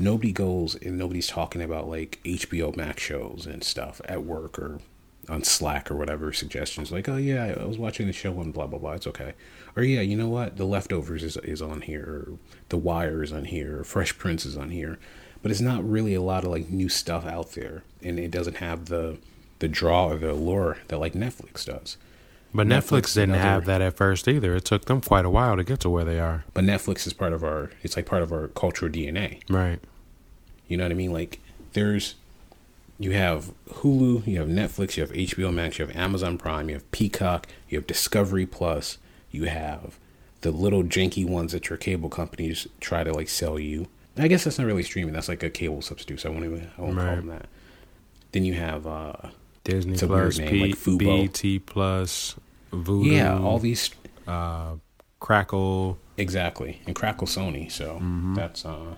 S3: Nobody goes and nobody's talking about like HBO Max shows and stuff at work or on Slack or whatever suggestions like, oh yeah, I was watching the show and blah blah blah. It's okay. Or yeah, you know what? The Leftovers is is on here. Or the Wire is on here. Or Fresh Prince is on here. But it's not really a lot of like new stuff out there, and it doesn't have the the draw or the allure that like Netflix does.
S2: But Netflix, Netflix didn't have that at first either. It took them quite a while to get to where they are.
S3: But Netflix is part of our it's like part of our cultural DNA.
S2: Right.
S3: You know what I mean? Like there's you have Hulu, you have Netflix, you have HBO Max, you have Amazon Prime, you have Peacock, you have Discovery Plus, you have the little janky ones that your cable companies try to like sell you. I guess that's not really streaming. That's like a cable substitute. So I won't even I won't call them that. Then you have uh
S2: Disney
S3: It's
S2: Plus, P,
S3: like Fubo.
S2: BT Plus, Vudu,
S3: yeah, all these
S2: uh, Crackle.
S3: exactly and Crackle Sony. So
S2: Mm-hmm.
S3: that's uh,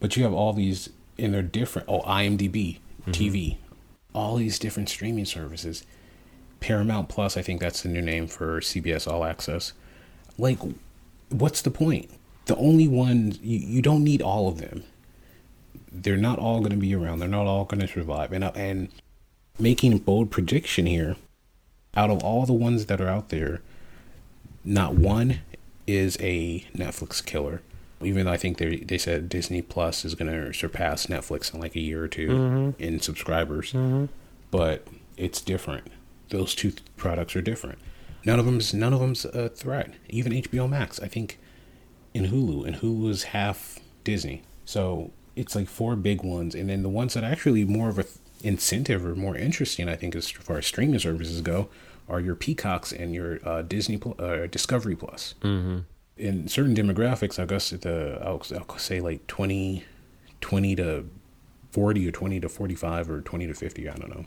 S3: but you have all these and they're different. Oh, IMDb
S2: Mm-hmm.
S3: TV, all these different streaming services. Paramount Plus, I think that's the new name for CBS All Access. Like, what's the point? The only one you, you don't need all of them. They're not all going to be around. They're not all going to survive. And and making a bold prediction here, out of all the ones that are out there, not one is a Netflix killer. Even though I think they they said Disney Plus is going to surpass Netflix in like a year or 2 mm-hmm. in subscribers, mm-hmm. but it's different. Those two th- products are different. None of them's none of them's a threat. Even HBO Max, I think, in Hulu, and Hulu is half Disney, so it's like four big ones, and then the ones that are actually more of a th- incentive or more interesting, I think, as far as streaming services go, are your Peacocks and your uh, Disney uh, Discovery Plus. Mm-hmm. In certain demographics, I guess the I'll, I'll say like 20, 20 to forty or twenty to forty five or twenty to fifty. I don't know.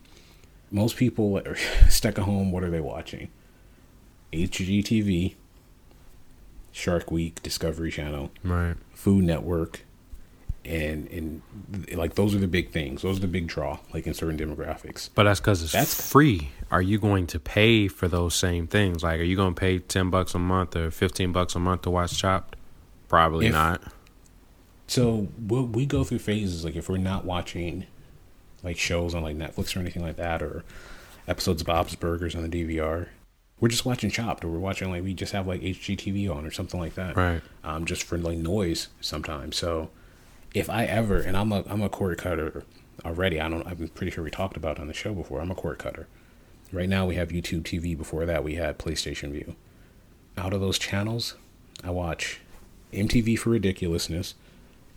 S3: Most people are stuck at home. What are they watching? HGTV, Shark Week, Discovery Channel,
S2: Right.
S3: Food Network, and and like those are the big things. Those are the big draw, like in certain demographics.
S2: But that's because it's
S3: That's-
S2: free. Are you going to pay for those same things? Like, are you going to pay ten bucks a month or fifteen bucks a month to watch Chopped? Probably
S3: If-
S2: not.
S3: So we'll, we go through phases. Like if we're not watching like shows on like Netflix or anything like that, or episodes of Bob's Burgers on the DVR, we're just watching Chopped, or we're watching like we just have like HGTV on or something like that,
S2: Right.
S3: Um, just for like noise sometimes. So if I ever, and I'm a I'm a cord cutter already. I don't. I'm pretty sure we talked about on the show before. I'm a cord cutter. Right now we have YouTube TV. Before that we had PlayStation Vue. Out of those channels, I watch MTV for ridiculousness,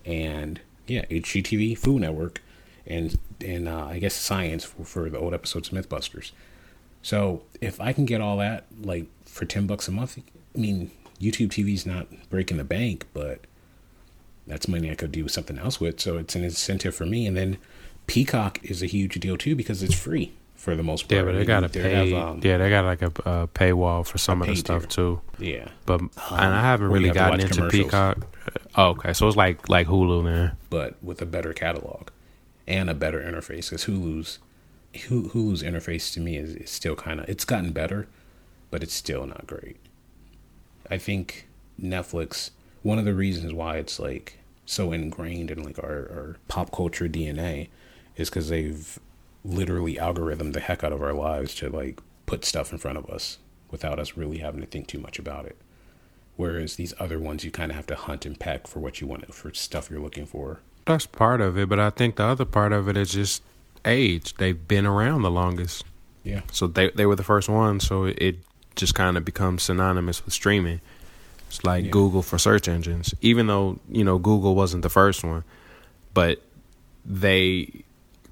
S3: and yeah, HGTV, Food Network, and and uh, I guess Science for, for the old episodes of MythBusters. So if I can get all that like for ten bucks a month, I mean YouTube TV's not breaking the bank, but that's money I could do something else with. So it's an incentive for me. And then Peacock is a huge deal too because it's free for the most part.
S2: Yeah, but they gotta pay.
S3: have, um,
S2: yeah, they got like a, a paywall for some of the stuff
S3: tier.
S2: too.
S3: yeah.
S2: But and I haven't really
S3: have
S2: gotten into. Peacock. Oh, okay, so it's like like Hulu then.
S3: but with a better catalog and a better interface. Because Hulu's Hulu's interface to me is, is still kind of it's gotten better, but it's still not great. I think Netflix. One of the reasons why it's like so ingrained in like our, our pop culture DNA is because they've literally algorithmed the heck out of our lives to like put stuff in front of us without us really having to think too much about it. Whereas these other ones, you kind of have to hunt and peck for what you want, for stuff you're looking for.
S2: That's part of it, but I think the other part of it is just age. They've been around the longest,
S3: Yeah.
S2: so they they were the first ones. So it just kind of becomes synonymous with streaming. It's like
S3: Yeah.
S2: Google for search engines, even though you know Google wasn't the first one, but they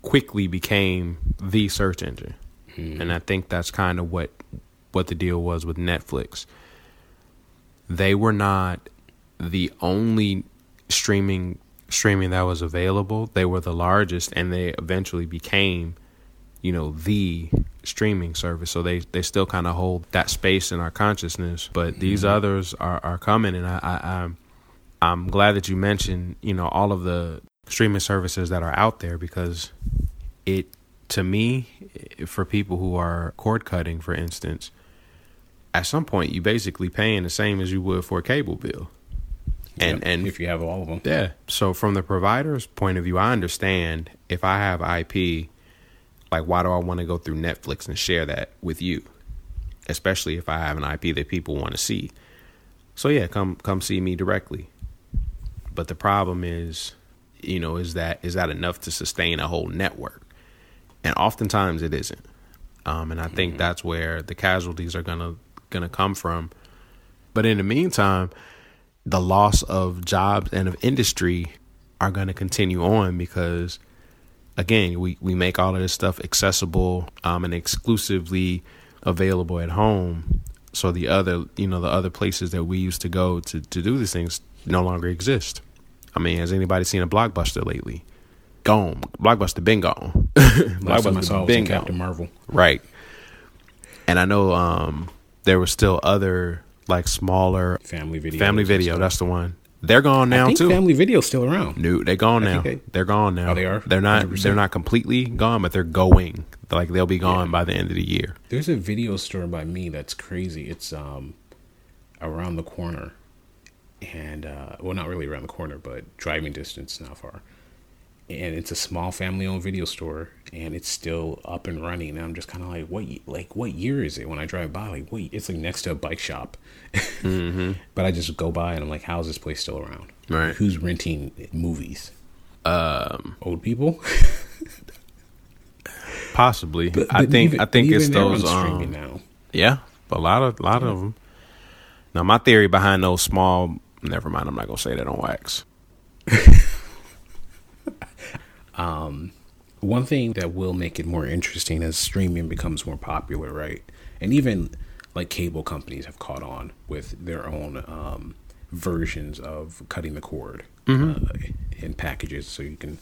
S2: quickly became the search engine, mm. and I think that's kind of what what the deal was with Netflix. They were not the only streaming streaming that was available. They were the largest, and they eventually became, you know, the streaming service. So they they still kind of hold that space in our consciousness. But these mm-hmm. others are are coming, and I, I I'm I'm glad that you mentioned you know all of the streaming services that are out there because it to me for people who are cord cutting, for instance. At some point, you basically paying the same as you would for a cable bill, and
S3: Yep,
S2: and
S3: if you have all of them,
S2: yeah. So from the provider's point of view, I understand if I have IP, like why do I want to go through Netflix and share that with you? Especially if I have an IP that people want to see. So yeah, come come see me directly. But the problem is, you know, is that is that enough to sustain a whole network? And oftentimes it isn't. Um, and I think that's where the casualties are gonna gonna come from. But in the meantime, the loss of jobs and of industry are going to continue on because again, we we make all of this stuff accessible um, and exclusively available at home. So the other, you know, the other places that we used to go to to do these things no longer exist. I mean, has anybody seen a blockbuster lately? Gone. Blockbuster been gone.
S3: Last time I saw it was
S2: been gone.
S3: Captain Marvel.
S2: Right. And I know um there were still other like smaller
S3: Family video.
S2: family video. That's the one. They're gone now too.
S3: Family Video's still around.
S2: No, they're gone now.
S3: they-
S2: they, are gone now.
S3: Oh, they are?
S2: They're not.
S3: 100%?
S2: They're not completely gone, but they're going. Like they'll be gone
S3: Yeah.
S2: by the end of the year.
S3: There's a video store by me that's crazy. It's um around the corner, and uh, well, not really around the corner, but driving distance, not far. And it's a small family-owned video store, and it's still up and running. And I'm just kind of like, what? Like, what year is it? When I drive by, like, wait, it's like next to a bike shop. But I just go by, and I'm like, how's this place still around?
S2: Right.
S3: Who's renting movies?
S2: Um,
S3: Old people.
S2: possibly.
S3: But-
S2: I think.
S3: even-
S2: I think it's those.
S3: streaming
S2: Um,
S3: now.
S2: yeah, a lot of, a lot of them. Now, my theory behind those small. Never mind. I'm not gonna say that on wax.
S3: one thing that will make it more interesting as streaming becomes more popular, right? And even like cable companies have caught on with their own um, versions of cutting the cord uh, in packages, so you can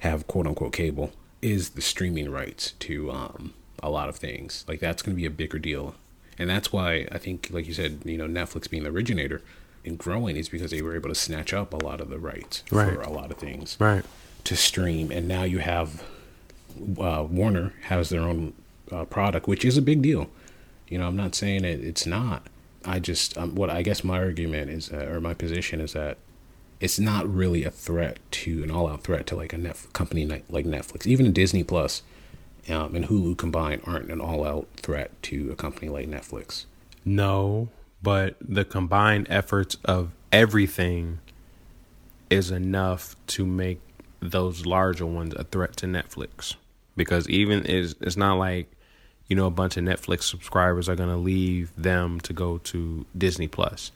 S3: have quote unquote cable. Is the streaming rights to um, a lot of things like that's going to be a bigger deal, and that's why I think, like you said, you know, Netflix being the originator and growing is because they were able to snatch up a lot of the rights
S2: Right.
S3: for a lot of things
S2: Right.
S3: To stream, and now you have uh, Warner has their own uh, product, which is a big deal. You know, I'm not saying it, it's not. I just um, what I guess my argument is, uh, or my position is that it's not really a threat to an all-out threat to like a net company like like Netflix, even Disney Plus um, and Hulu combined aren't an all-out threat to a company like Netflix.
S2: No, but the combined efforts of everything is enough to make those larger ones a threat to Netflix. Because even is it's not like you know a bunch of Netflix subscribers are going to leave them to go to Disney Plus.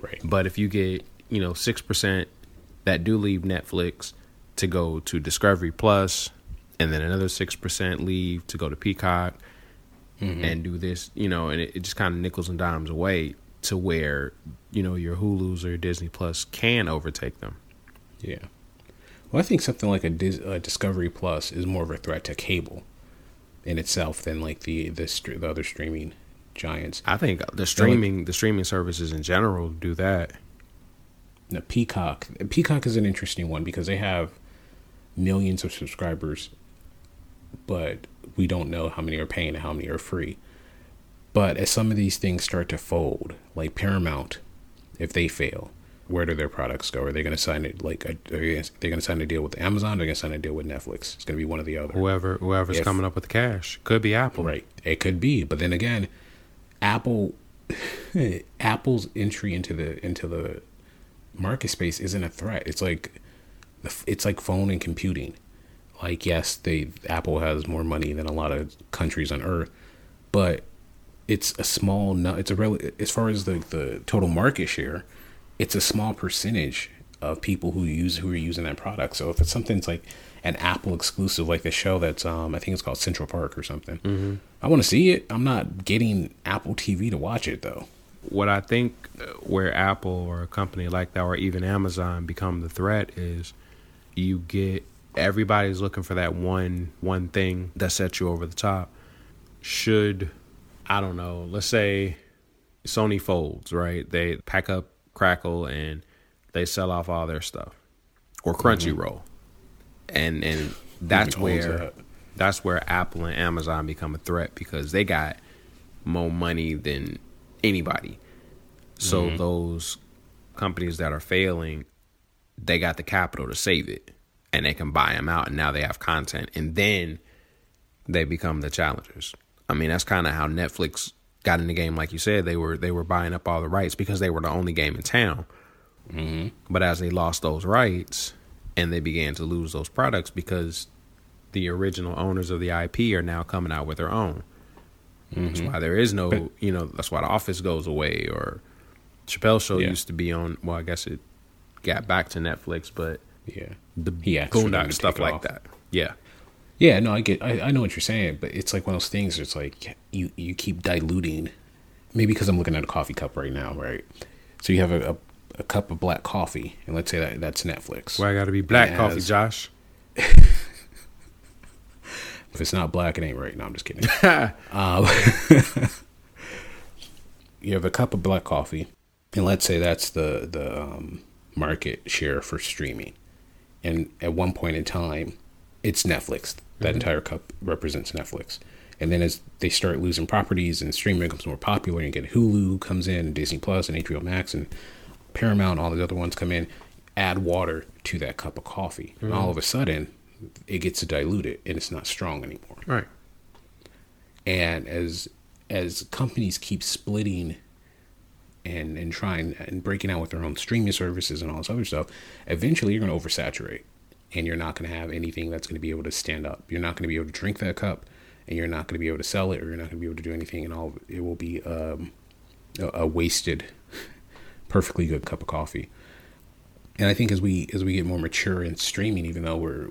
S3: Right.
S2: But if you get, you know, 6% that do leave Netflix to go to Discovery Plus, and then another 6% leave to go to Peacock mm-hmm. and do this, you know, and it, it just kind of nickels and dimes away to where, you know, your Hulu's or your Disney Plus can overtake them.
S3: Yeah. Well, I think something like a Dis- uh, Discovery Plus is more of a threat to cable in itself than like the the, str- the other streaming giants.
S2: I think the streaming, the streaming services in general do that.
S3: Now, Peacock, Peacock is an interesting one because they have millions of subscribers, but we don't know how many are paying and how many are free. But as some of these things start to fold, like Paramount, if they fail, where do their products go? Are they going to sign it like a, are they going to sign a deal with Amazon? Or are they going to sign a deal with Netflix? It's going to be one or the other.
S2: Whoever whoever's
S3: If-
S2: coming up with the cash could be Apple.
S3: Right. It could be, but then again, Apple Apple's entry into the into the market space isn't a threat. It's like it's like phone and computing. Like yes, they Apple has more money than a lot of countries on earth, but it's a small it's a really as far as the the total market share, it's a small percentage of people who use who are using that product. So if it's something's like an Apple exclusive, like the show that's um I think it's called Central Park or something, I want to see it. I'm not getting Apple TV to watch it though.
S2: what I think uh, where Apple or a company like that or even Amazon become the threat is you get everybody's looking for that one one thing that sets you over the top. Should I don't know, let's say Sony folds, right? They pack up Crackle and they sell off all their stuff. Or Crunchyroll. And and that's where
S3: that?
S2: that's where Apple and Amazon become a threat because they got more money than anybody. So
S3: Mm-hmm.
S2: those companies that are failing, they got the capital to save it, and they can buy them out, and now they have content, and then they become the challengers. I mean, that's kind of how Netflix got in the game. Like you said, they were they were buying up all the rights because they were the only game in town.
S3: Mm-hmm.
S2: But as they lost those rights, and they began to lose those products because the original owners of the IP are now coming out with their own. That's why there is no,
S3: Mm-hmm. But-
S2: you know, that's why The Office goes away or Chappelle Show
S3: Yeah.
S2: used to be on. Well, I guess it got back to Netflix, but
S3: Yeah.
S2: the
S3: He asked for them
S2: Boondock stuff like
S3: off.
S2: that. Yeah,
S3: Yeah, no, I get, I, I know what you're saying, but it's like one of those things. It's like you you keep diluting. Maybe because I'm looking at a coffee cup right now, right? So you have a, a, a cup of black coffee, and let's say that that's Netflix.
S2: Why I got to be black coffee,
S3: has-
S2: Josh?
S3: If it's not black, it ain't right. No, I'm just kidding. um, you have a cup of black coffee, and let's say that's the the um, market share for streaming. And at one point in time, it's Netflix. That mm-hmm. entire cup represents Netflix. And then as they start losing properties and streaming becomes more popular, and get Hulu comes in, and Disney Plus, and HBO Max, and Paramount, all the other ones come in, add water to that cup of coffee. And all mm-hmm. of a sudden, it gets diluted and it's not strong anymore.
S2: Right.
S3: And as as companies keep splitting and and trying and breaking out with their own streaming services and all this other stuff, eventually you're going to oversaturate, and you're not going to have anything that's going to be able to stand up. You're not going to be able to drink that cup, and you're not going to be able to sell it, or you're not going to be able to do anything. And all it will be um, a, a wasted, perfectly good cup of coffee. And I think as we as we get more mature in streaming, even though we're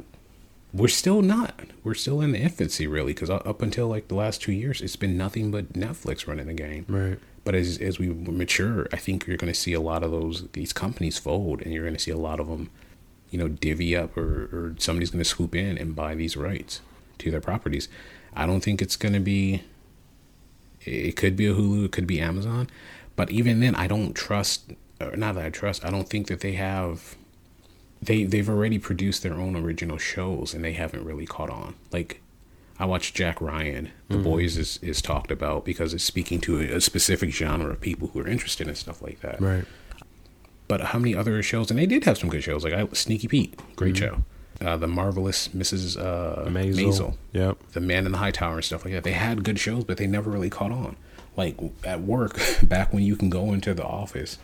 S3: we're still not. We're still in the infancy, really, because up until like the last two years, it's been nothing but Netflix running the game.
S2: Right.
S3: But as as we mature, I think you're going to see a lot of those these companies fold, and you're going to see a lot of them, you know, divvy up, or or somebody's going to swoop in and buy these rights to their properties. I don't think it's going to be. It could be a Hulu, it could be Amazon, but even then, I don't trust. Or not that I trust. I don't think that they have they they've already produced their own original shows and they haven't really caught on. Like I watched Jack Ryan, The mm-hmm. Boys is is talked about because it's speaking to a, a specific genre of people who are interested in stuff like that.
S2: Right.
S3: But how many other shows? And they did have some good shows. Like I, Sneaky Pete, great show. Uh, the marvelous Mrs. Uh,
S2: Maisel.
S3: Maisel,
S2: Yep.
S3: The Man in the High Tower and stuff like that. They had good shows, but they never really caught on. Like at work, back when you can go into the office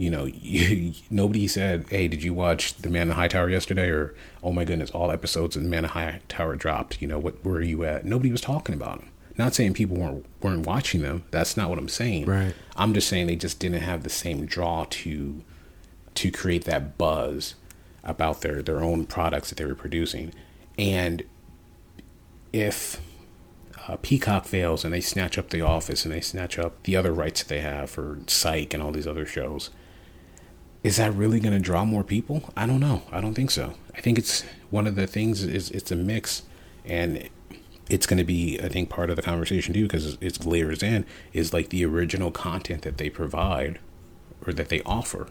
S3: you know, you, nobody said, "Hey, did you watch The Man in the High Tower yesterday?" or "Oh my goodness, all episodes of The Man in the High Tower dropped." You know, what where are you at? Nobody was talking about them. Not saying people weren't weren't watching them. That's not what I'm saying.
S2: Right.
S3: I'm just saying they just didn't have the same draw to to create that buzz about their their own products that they were producing. And if uh, Peacock fails and they snatch up The Office and they snatch up the other rights that they have for Psych and all these other shows, is that really going to draw more people? I don't know. I don't think so. I think it's one of the things is it's a mix, and it's going to be I think part of the conversation too because it's layers in is like the original content that they provide or that they offer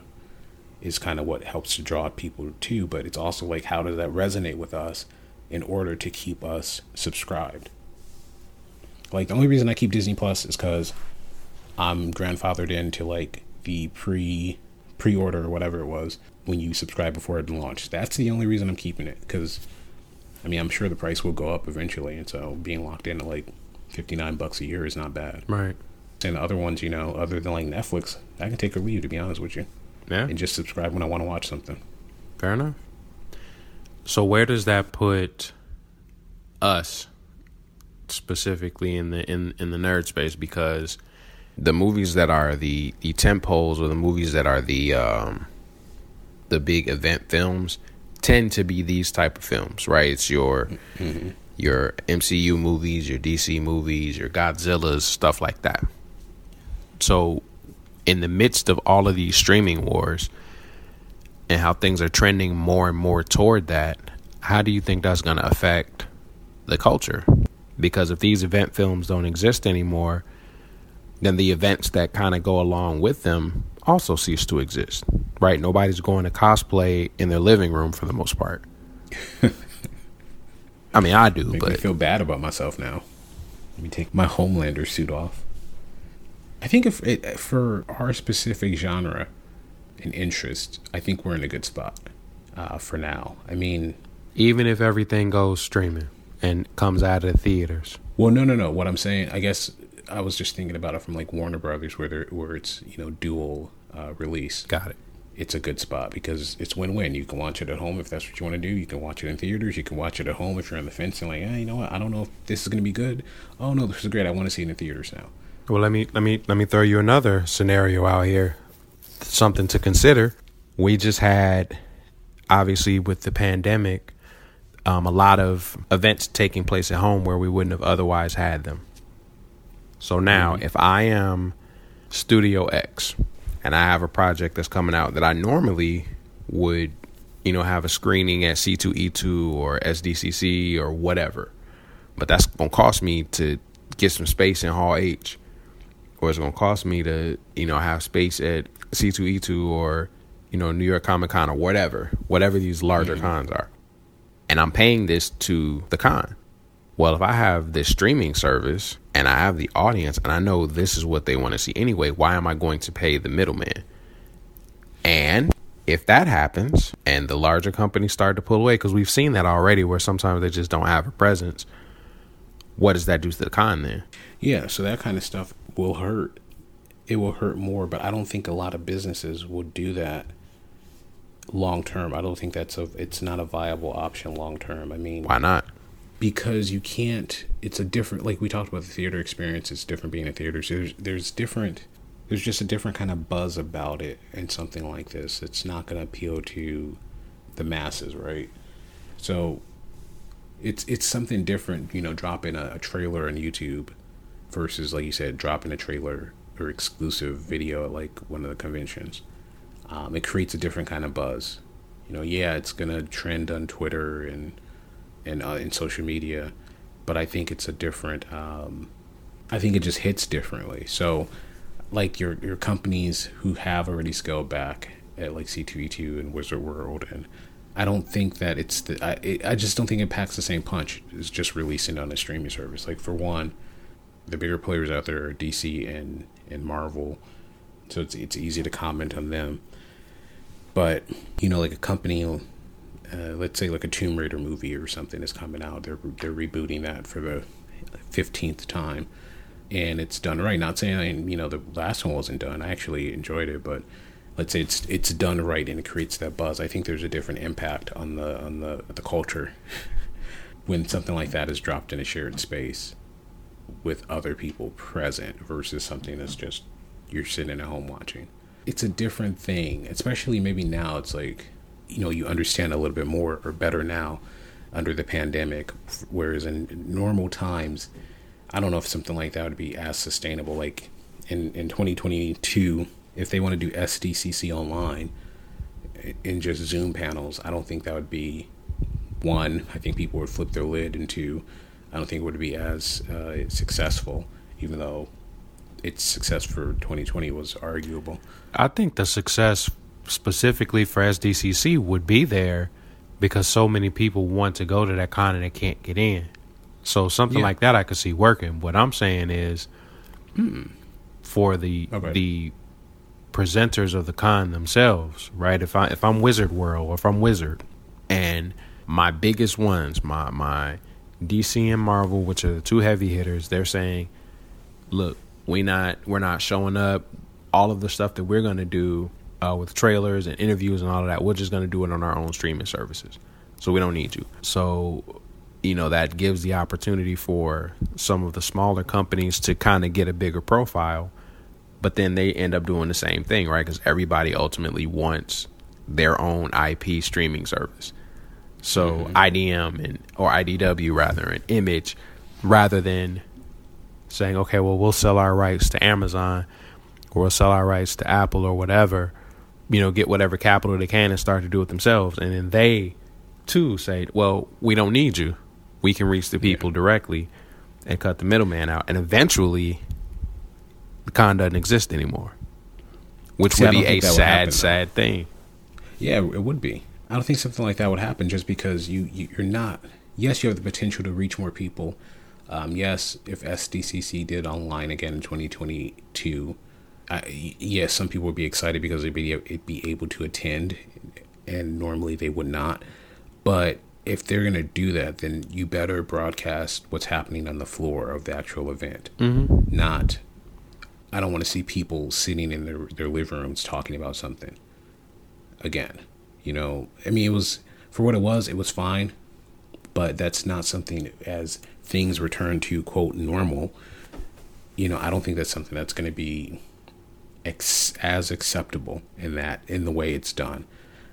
S3: is kind of what helps to draw people too. But it's also like how does that resonate with us in order to keep us subscribed? Like the only reason I keep Disney Plus is because I'm grandfathered into like the pre pre-order or whatever it was when you subscribe before it launched. That's the only reason I'm keeping it because I mean I'm sure the price will go up eventually, and so being locked in at like 59 bucks a year is not bad.
S2: Right.
S3: And the other ones, you know, other than like Netflix, I can take or leave to be honest with you,
S2: Yeah.
S3: and just subscribe when I want to watch something.
S2: Fair enough. So where does that put us specifically in the in in the nerd space? Because the movies that are the the tent poles or the movies that are the um the big event films tend to be these type of films, right? It's your mm-hmm. your MCU movies, your DC movies, your Godzilla's, stuff like that. So in the midst of all of these streaming wars, and how things are trending more and more toward that, how do you think that's going to affect the culture? Because if these event films don't exist anymore, then the events that kind of go along with them also cease to exist, right? Nobody's going to cosplay in their living room for the most part. I mean, I do,
S3: Make
S2: but
S3: feel bad about myself now. Let me take my Homelander suit off. I think if it, for our specific genre and interest, I think we're in a good spot uh, for now. I mean,
S2: even if everything goes streaming and comes out of the theaters,
S3: well, no, no, no. What I'm saying, I guess, I was just thinking about it from like Warner Brothers, where where it's you know dual uh, release.
S2: got it.
S3: It's a good spot because it's win-win. You can watch it at home if that's what you want to do. You can watch it in theaters. You can watch it at home if you're on the fence and like, hey, you know what? I don't know if this is going to be good. Oh no, this is great. I want to see it in theaters now.
S2: Well, let me let me let me throw you another scenario out here. Something to consider. We just had, obviously, with the pandemic, um, a lot of events taking place at home where we wouldn't have otherwise had them. So now, mm-hmm. if I am Studio X and I have a project that's coming out that I normally would, you know, have a screening at C2E2 or SDCC or whatever, but that's going to cost me to get some space in Hall H, or it's going to cost me to, you know, have space at C2E2 or, you know, New York Comic Con or whatever, whatever these larger mm-hmm. cons are. And I'm paying this to the con. Well, if I have this streaming service and I have the audience and I know this is what they want to see anyway, why am I going to pay the middleman? And if that happens and the larger companies start to pull away, because we've seen that already where sometimes they just don't have a presence, what does that do to the con then?
S3: Yeah, so that kind of stuff will hurt. It will hurt more, but I don't think a lot of businesses would do that long term. I don't think that's a it's not a viable option long term. I mean,
S2: why not?
S3: Because you can't it's a different like we talked about the theater experience it's different being a theater so there's there's different there's just a different kind of buzz about it and something like this. It's not going to appeal to the masses right? So it's it's something different you know dropping a, a trailer on youtube versus like you said dropping a trailer or exclusive video at like one of the conventions. Um, it creates a different kind of buzz. You know yeah it's going to trend on twitter and and uh, in social media, but I think it's a different. Um, I think it just hits differently. So, like your your companies who have already scaled back at like C2E2 and Wizard World, and I don't think that it's the. I it, I just don't think it packs the same punch as just releasing on a streaming service. Like for one, the bigger players out there are DC and and Marvel, so it's it's easy to comment on them. But you know, like a company uh, let's say like a Tomb Raider movie or something is coming out. They're they're rebooting that for the fifteenth time, and it's done right. Not saying you know the last one wasn't done. I actually enjoyed it, but let's say it's it's done right and it creates that buzz. I think there's a different impact on the on the the culture when something like that is dropped in a shared space with other people present versus something that's just you're sitting at home watching. It's a different thing, especially maybe now. It's like you know you understand a little bit more or better now under the pandemic whereas in normal times i don't know if something like that would be as sustainable. Like in in 2022 if they want to do sdcc online in just zoom panels i don't think that would be one i think people would flip their lid and two i don't think it would be as uh, successful even though its success for 2020 was arguable.
S2: I think the success specifically for SDCC would be there because so many people want to go to that con and they can't get in. So something yeah. like that I could see working. What I'm saying is hmm, for the okay. the presenters of the con themselves, right? If I if I'm Wizard World or if I'm Wizard and my biggest ones, my my DC and Marvel, which are the two heavy hitters, they're saying, "Look, we not we're not showing up. All of the stuff that we're going to do uh, with trailers and interviews and all of that. We're just going to do it on our own streaming services. So we don't need you. So, you know, that gives the opportunity for some of the smaller companies to kind of get a bigger profile. But then they end up doing the same thing, right? Because everybody ultimately wants their own IP streaming service. So mm-hmm. IDM and or IDW rather, an image, rather than saying, okay, well, we'll sell our rights to Amazon or we'll sell our rights to Apple or whatever you know, get whatever capital they can and start to do it themselves. And then they too say, well, we don't need you. We can reach the people yeah. directly and cut the middleman out. And eventually, the con doesn't exist anymore, which See, would be a sad, happen, sad thing.
S3: Yeah, it would be. I don't think something like that would happen just because you, you are not. Yes, you have the potential to reach more people. Um, yes, if SDCC did online again in 2022 I, yes, some people would be excited because they'd be, they'd be able to attend, and normally they would not. But if they're going to do that, then you better broadcast what's happening on the floor of the actual event. Mm-hmm. Not, I don't want to see people sitting in their, their living rooms talking about something. Again, you know, I mean, it was, for what it was, it was fine. But that's not something as things return to, quote, normal. You know, I don't think that's something that's going to be ex- as acceptable in that in the way it's done.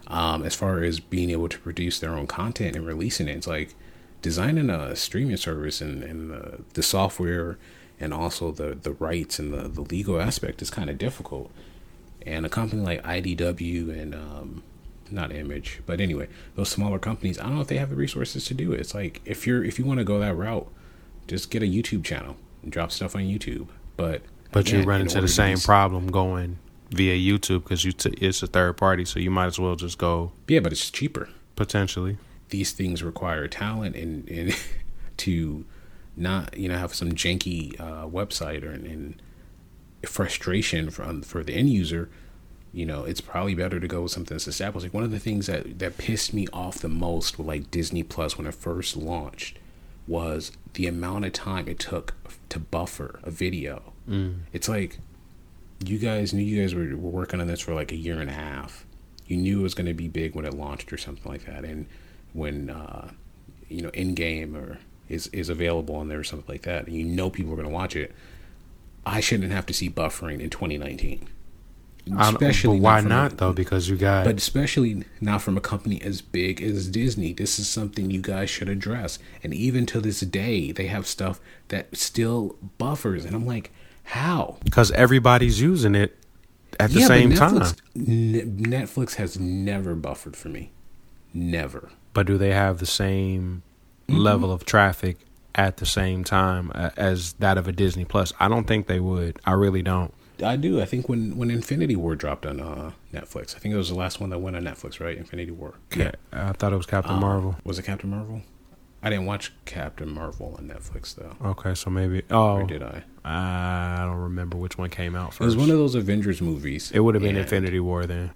S3: Um, as far as being able to produce their own content and releasing it, it's like designing a streaming service and, and the, the software and also the, the rights and the, the legal aspect is kind of difficult. And a company like IDW and um, not Image, but anyway, those smaller companies, I don't know if they have the resources to do it. It's like if you're if you want to go that route, just get a YouTube channel and drop stuff on YouTube. But
S2: but you run into the same problem going via YouTube because you t- it's a third party, so you might as well just go
S3: Yeah, but it's cheaper.
S2: potentially.
S3: These things require talent and and to not you know have some janky uh, website or and frustration from for the end user. You know, it's probably better to go with something that's established. Like one of the things that that pissed me off the most with like Disney Plus when it first launched was the amount of time it took to buffer a video. Mm. It's like you guys knew you guys were, were working on this for like a year and a half. You knew it was going to be big when it launched or something like that, and when uh, you know Endgame or is is available on there or something like that, and you know people are going to watch it. I shouldn't have to see buffering in 2019.
S2: I don't- but why
S3: a-
S2: not though? Because you got
S3: but especially not from a company as big as Disney. This is something you guys should address. And even to this day, they have stuff that still buffers. And I'm like, how?
S2: because everybody's using it at the
S3: Yeah,
S2: same time.
S3: Netflix, N- Netflix has never buffered for me. Never.
S2: But do they have the same
S3: Mm-hmm.
S2: level of traffic at the same time uh, as that of a Disney Plus? I don't think they would. I really don't.
S3: I do. I think when, when Infinity War dropped on uh, Netflix, I think it was the last one that went on Netflix, right? Infinity War.
S2: Yeah, I thought it was Captain
S3: Um,
S2: Marvel.
S3: Was it Captain Marvel? I didn't watch Captain Marvel on Netflix though.
S2: Okay, so maybe. Oh,
S3: Or did I?
S2: I don't remember which one came out first.
S3: It was one of those Avengers movies.
S2: It would have been Infinity War then.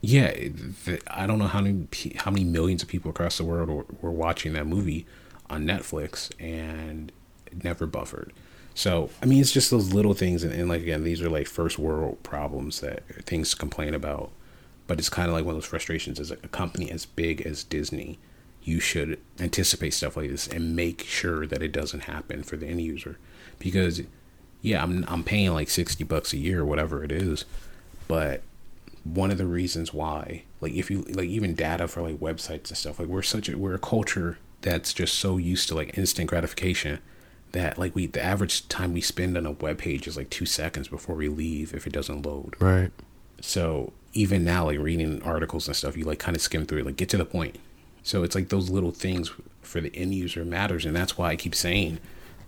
S3: Yeah, it- I don't know how many how many millions of people across the world were, were watching that movie on Netflix and it never buffered. So I mean, it's just those little things, and, and like again, these are like first world problems that things complain about. But it's kind of like one of those frustrations as a company as big as Disney, you should anticipate stuff like this and make sure that it doesn't happen for the end user, because yeah, I'm I'm paying like sixty bucks a year, whatever it is, but one of the reasons why like if you like even data for like websites and stuff like we're such a we're a culture that's just so used to like instant gratification that like we the average time we spend on a web page is like two seconds before we leave if it doesn't load.
S2: Right.
S3: so even now like reading articles and stuff you like kind of skim through it like get to the point so it's like those little things for the end user matters and that's why i keep saying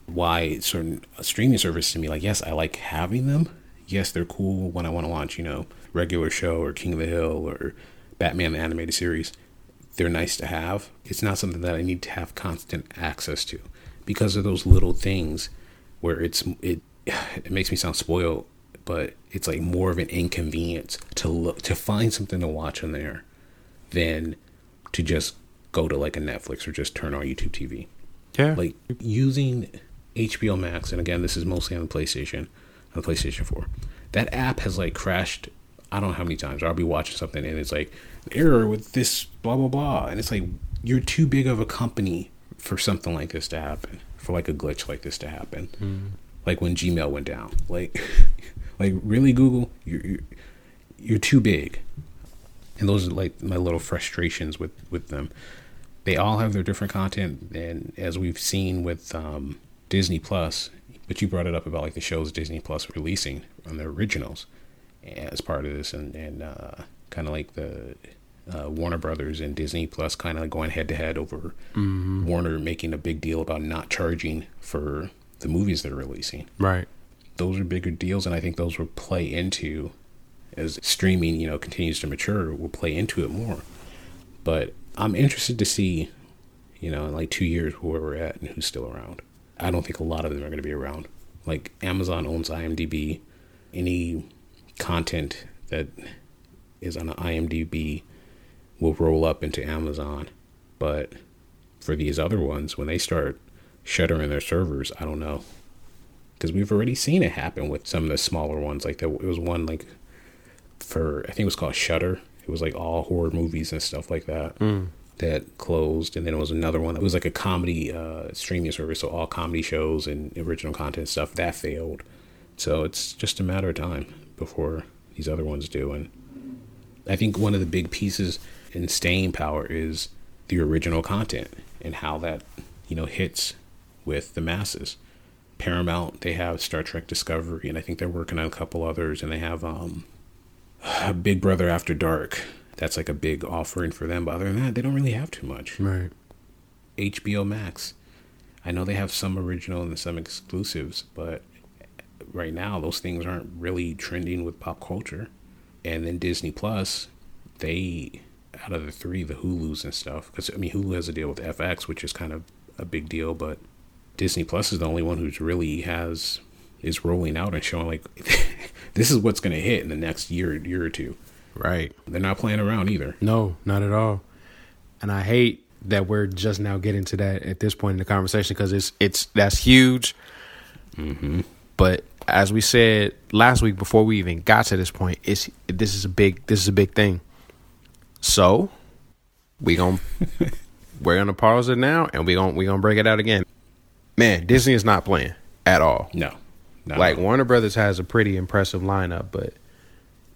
S3: why certain uh, streaming services to me like yes i like having them. Yes they're cool when i want to watch you know regular show or king of the hill or batman the animated series. They're nice to have. It's not something that i need to have constant access to because of those little things where it's it it makes me sound spoiled but it's like more of an inconvenience to look to find something to watch on there than to just go to like a Netflix or just turn on YouTube TV.
S2: Yeah.
S3: Like using HBO Max, and again, this is mostly on the PlayStation, on the PlayStation 4. That app has like crashed. I don't know how many times. I'll be watching something and it's like error with this blah blah blah, and it's like you're too big of a company for something like this to happen, for like a glitch like this to happen. Hmm. Like when Gmail went down. Like, like really, Google, you're you're, you're too big and those are like my little frustrations with with them they all have their different content and as we've seen with um, disney plus but you brought it up about like the shows disney plus releasing on their originals as part of this and and uh, kind of like the uh, warner brothers and disney plus kind of going head to head over warner making a big deal about not charging for the movies they're releasing.
S2: Right.
S3: those are bigger deals and i think those will play into as streaming you know continues to mature will play into it more. But i'm interested to see you know in like two years where we're at and who's still around. I don't think a lot of them are going to be around. Like amazon owns imdb. Any content that is on imdb will roll up into amazon. But for these other ones when they start shuttering their servers i don't know. Because we've already seen it happen with some of the smaller ones. Like there was one like for I think it was called Shudder. It was like all horror movies and stuff like that that closed, and then it was another one that was like a comedy uh, streaming service, so all comedy shows and original content stuff that failed. So it's just a matter of time before these other ones do, and I think one of the big pieces in staying power is the original content and how that, you know, hits with the masses. Paramount, they have Star Trek Discovery, and I think they're working on a couple others, and they have um, Big Brother After Dark. That's like a big offering for them. But other than that, they don't really have too much.
S2: Right.
S3: HBO Max. I know they have some original and some exclusives, but right now those things aren't really trending with pop culture. And then Disney Plus, they out of the three, the Hulu's and stuff, because I mean Hulu has a deal with FX, which is kind of a big deal, but Disney Plus is the only one who's really has is rolling out and showing like this is what's going to hit in the next year year or two.
S2: Right.
S3: They're not playing around either.
S2: No, not at all. And I hate that we're just now getting to that at this point in the conversation because it's it's that's huge.
S3: Mm-hmm.
S2: But as we said last week before we even got to this point, it's this is a big this is a big thing. So we gonna we're gonna pause it now and we gonna we gonna break it out again. Man, Disney is not playing at all.
S3: No, not
S2: like. Warner Brothers has a pretty impressive lineup, but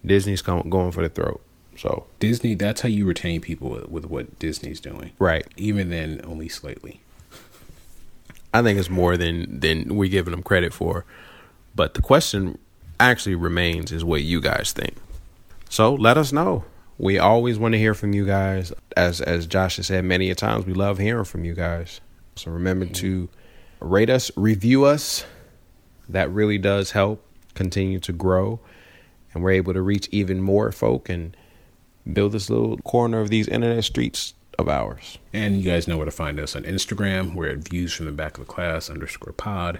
S2: Disney's going going for the throat. So
S3: Disney. That's how you retain people with, with what Disney's doing.
S2: right,
S3: Even then, only slightly.
S2: I think it's more than than we're giving them credit for. But the question actually remains is what you guys think. So let us know. We always want to hear from you guys. As as Josh has said many a times, we love hearing from you guys. So remember to rate us, review us. That really does help continue to grow. And we're able to reach even more folk and build this little corner of these internet streets of ours.
S3: And you guys know where to find us on Instagram. We're at views from the back of the class underscore pod.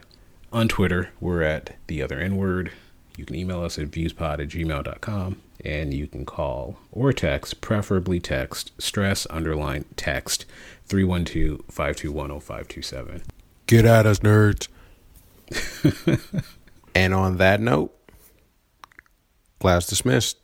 S3: On Twitter, we're at the other N word. You can email us at viewspod at gmail.com. And you can call or text, preferably text, stress underline text 312 521 0527.
S2: Get at us, nerds. And on that note, class dismissed.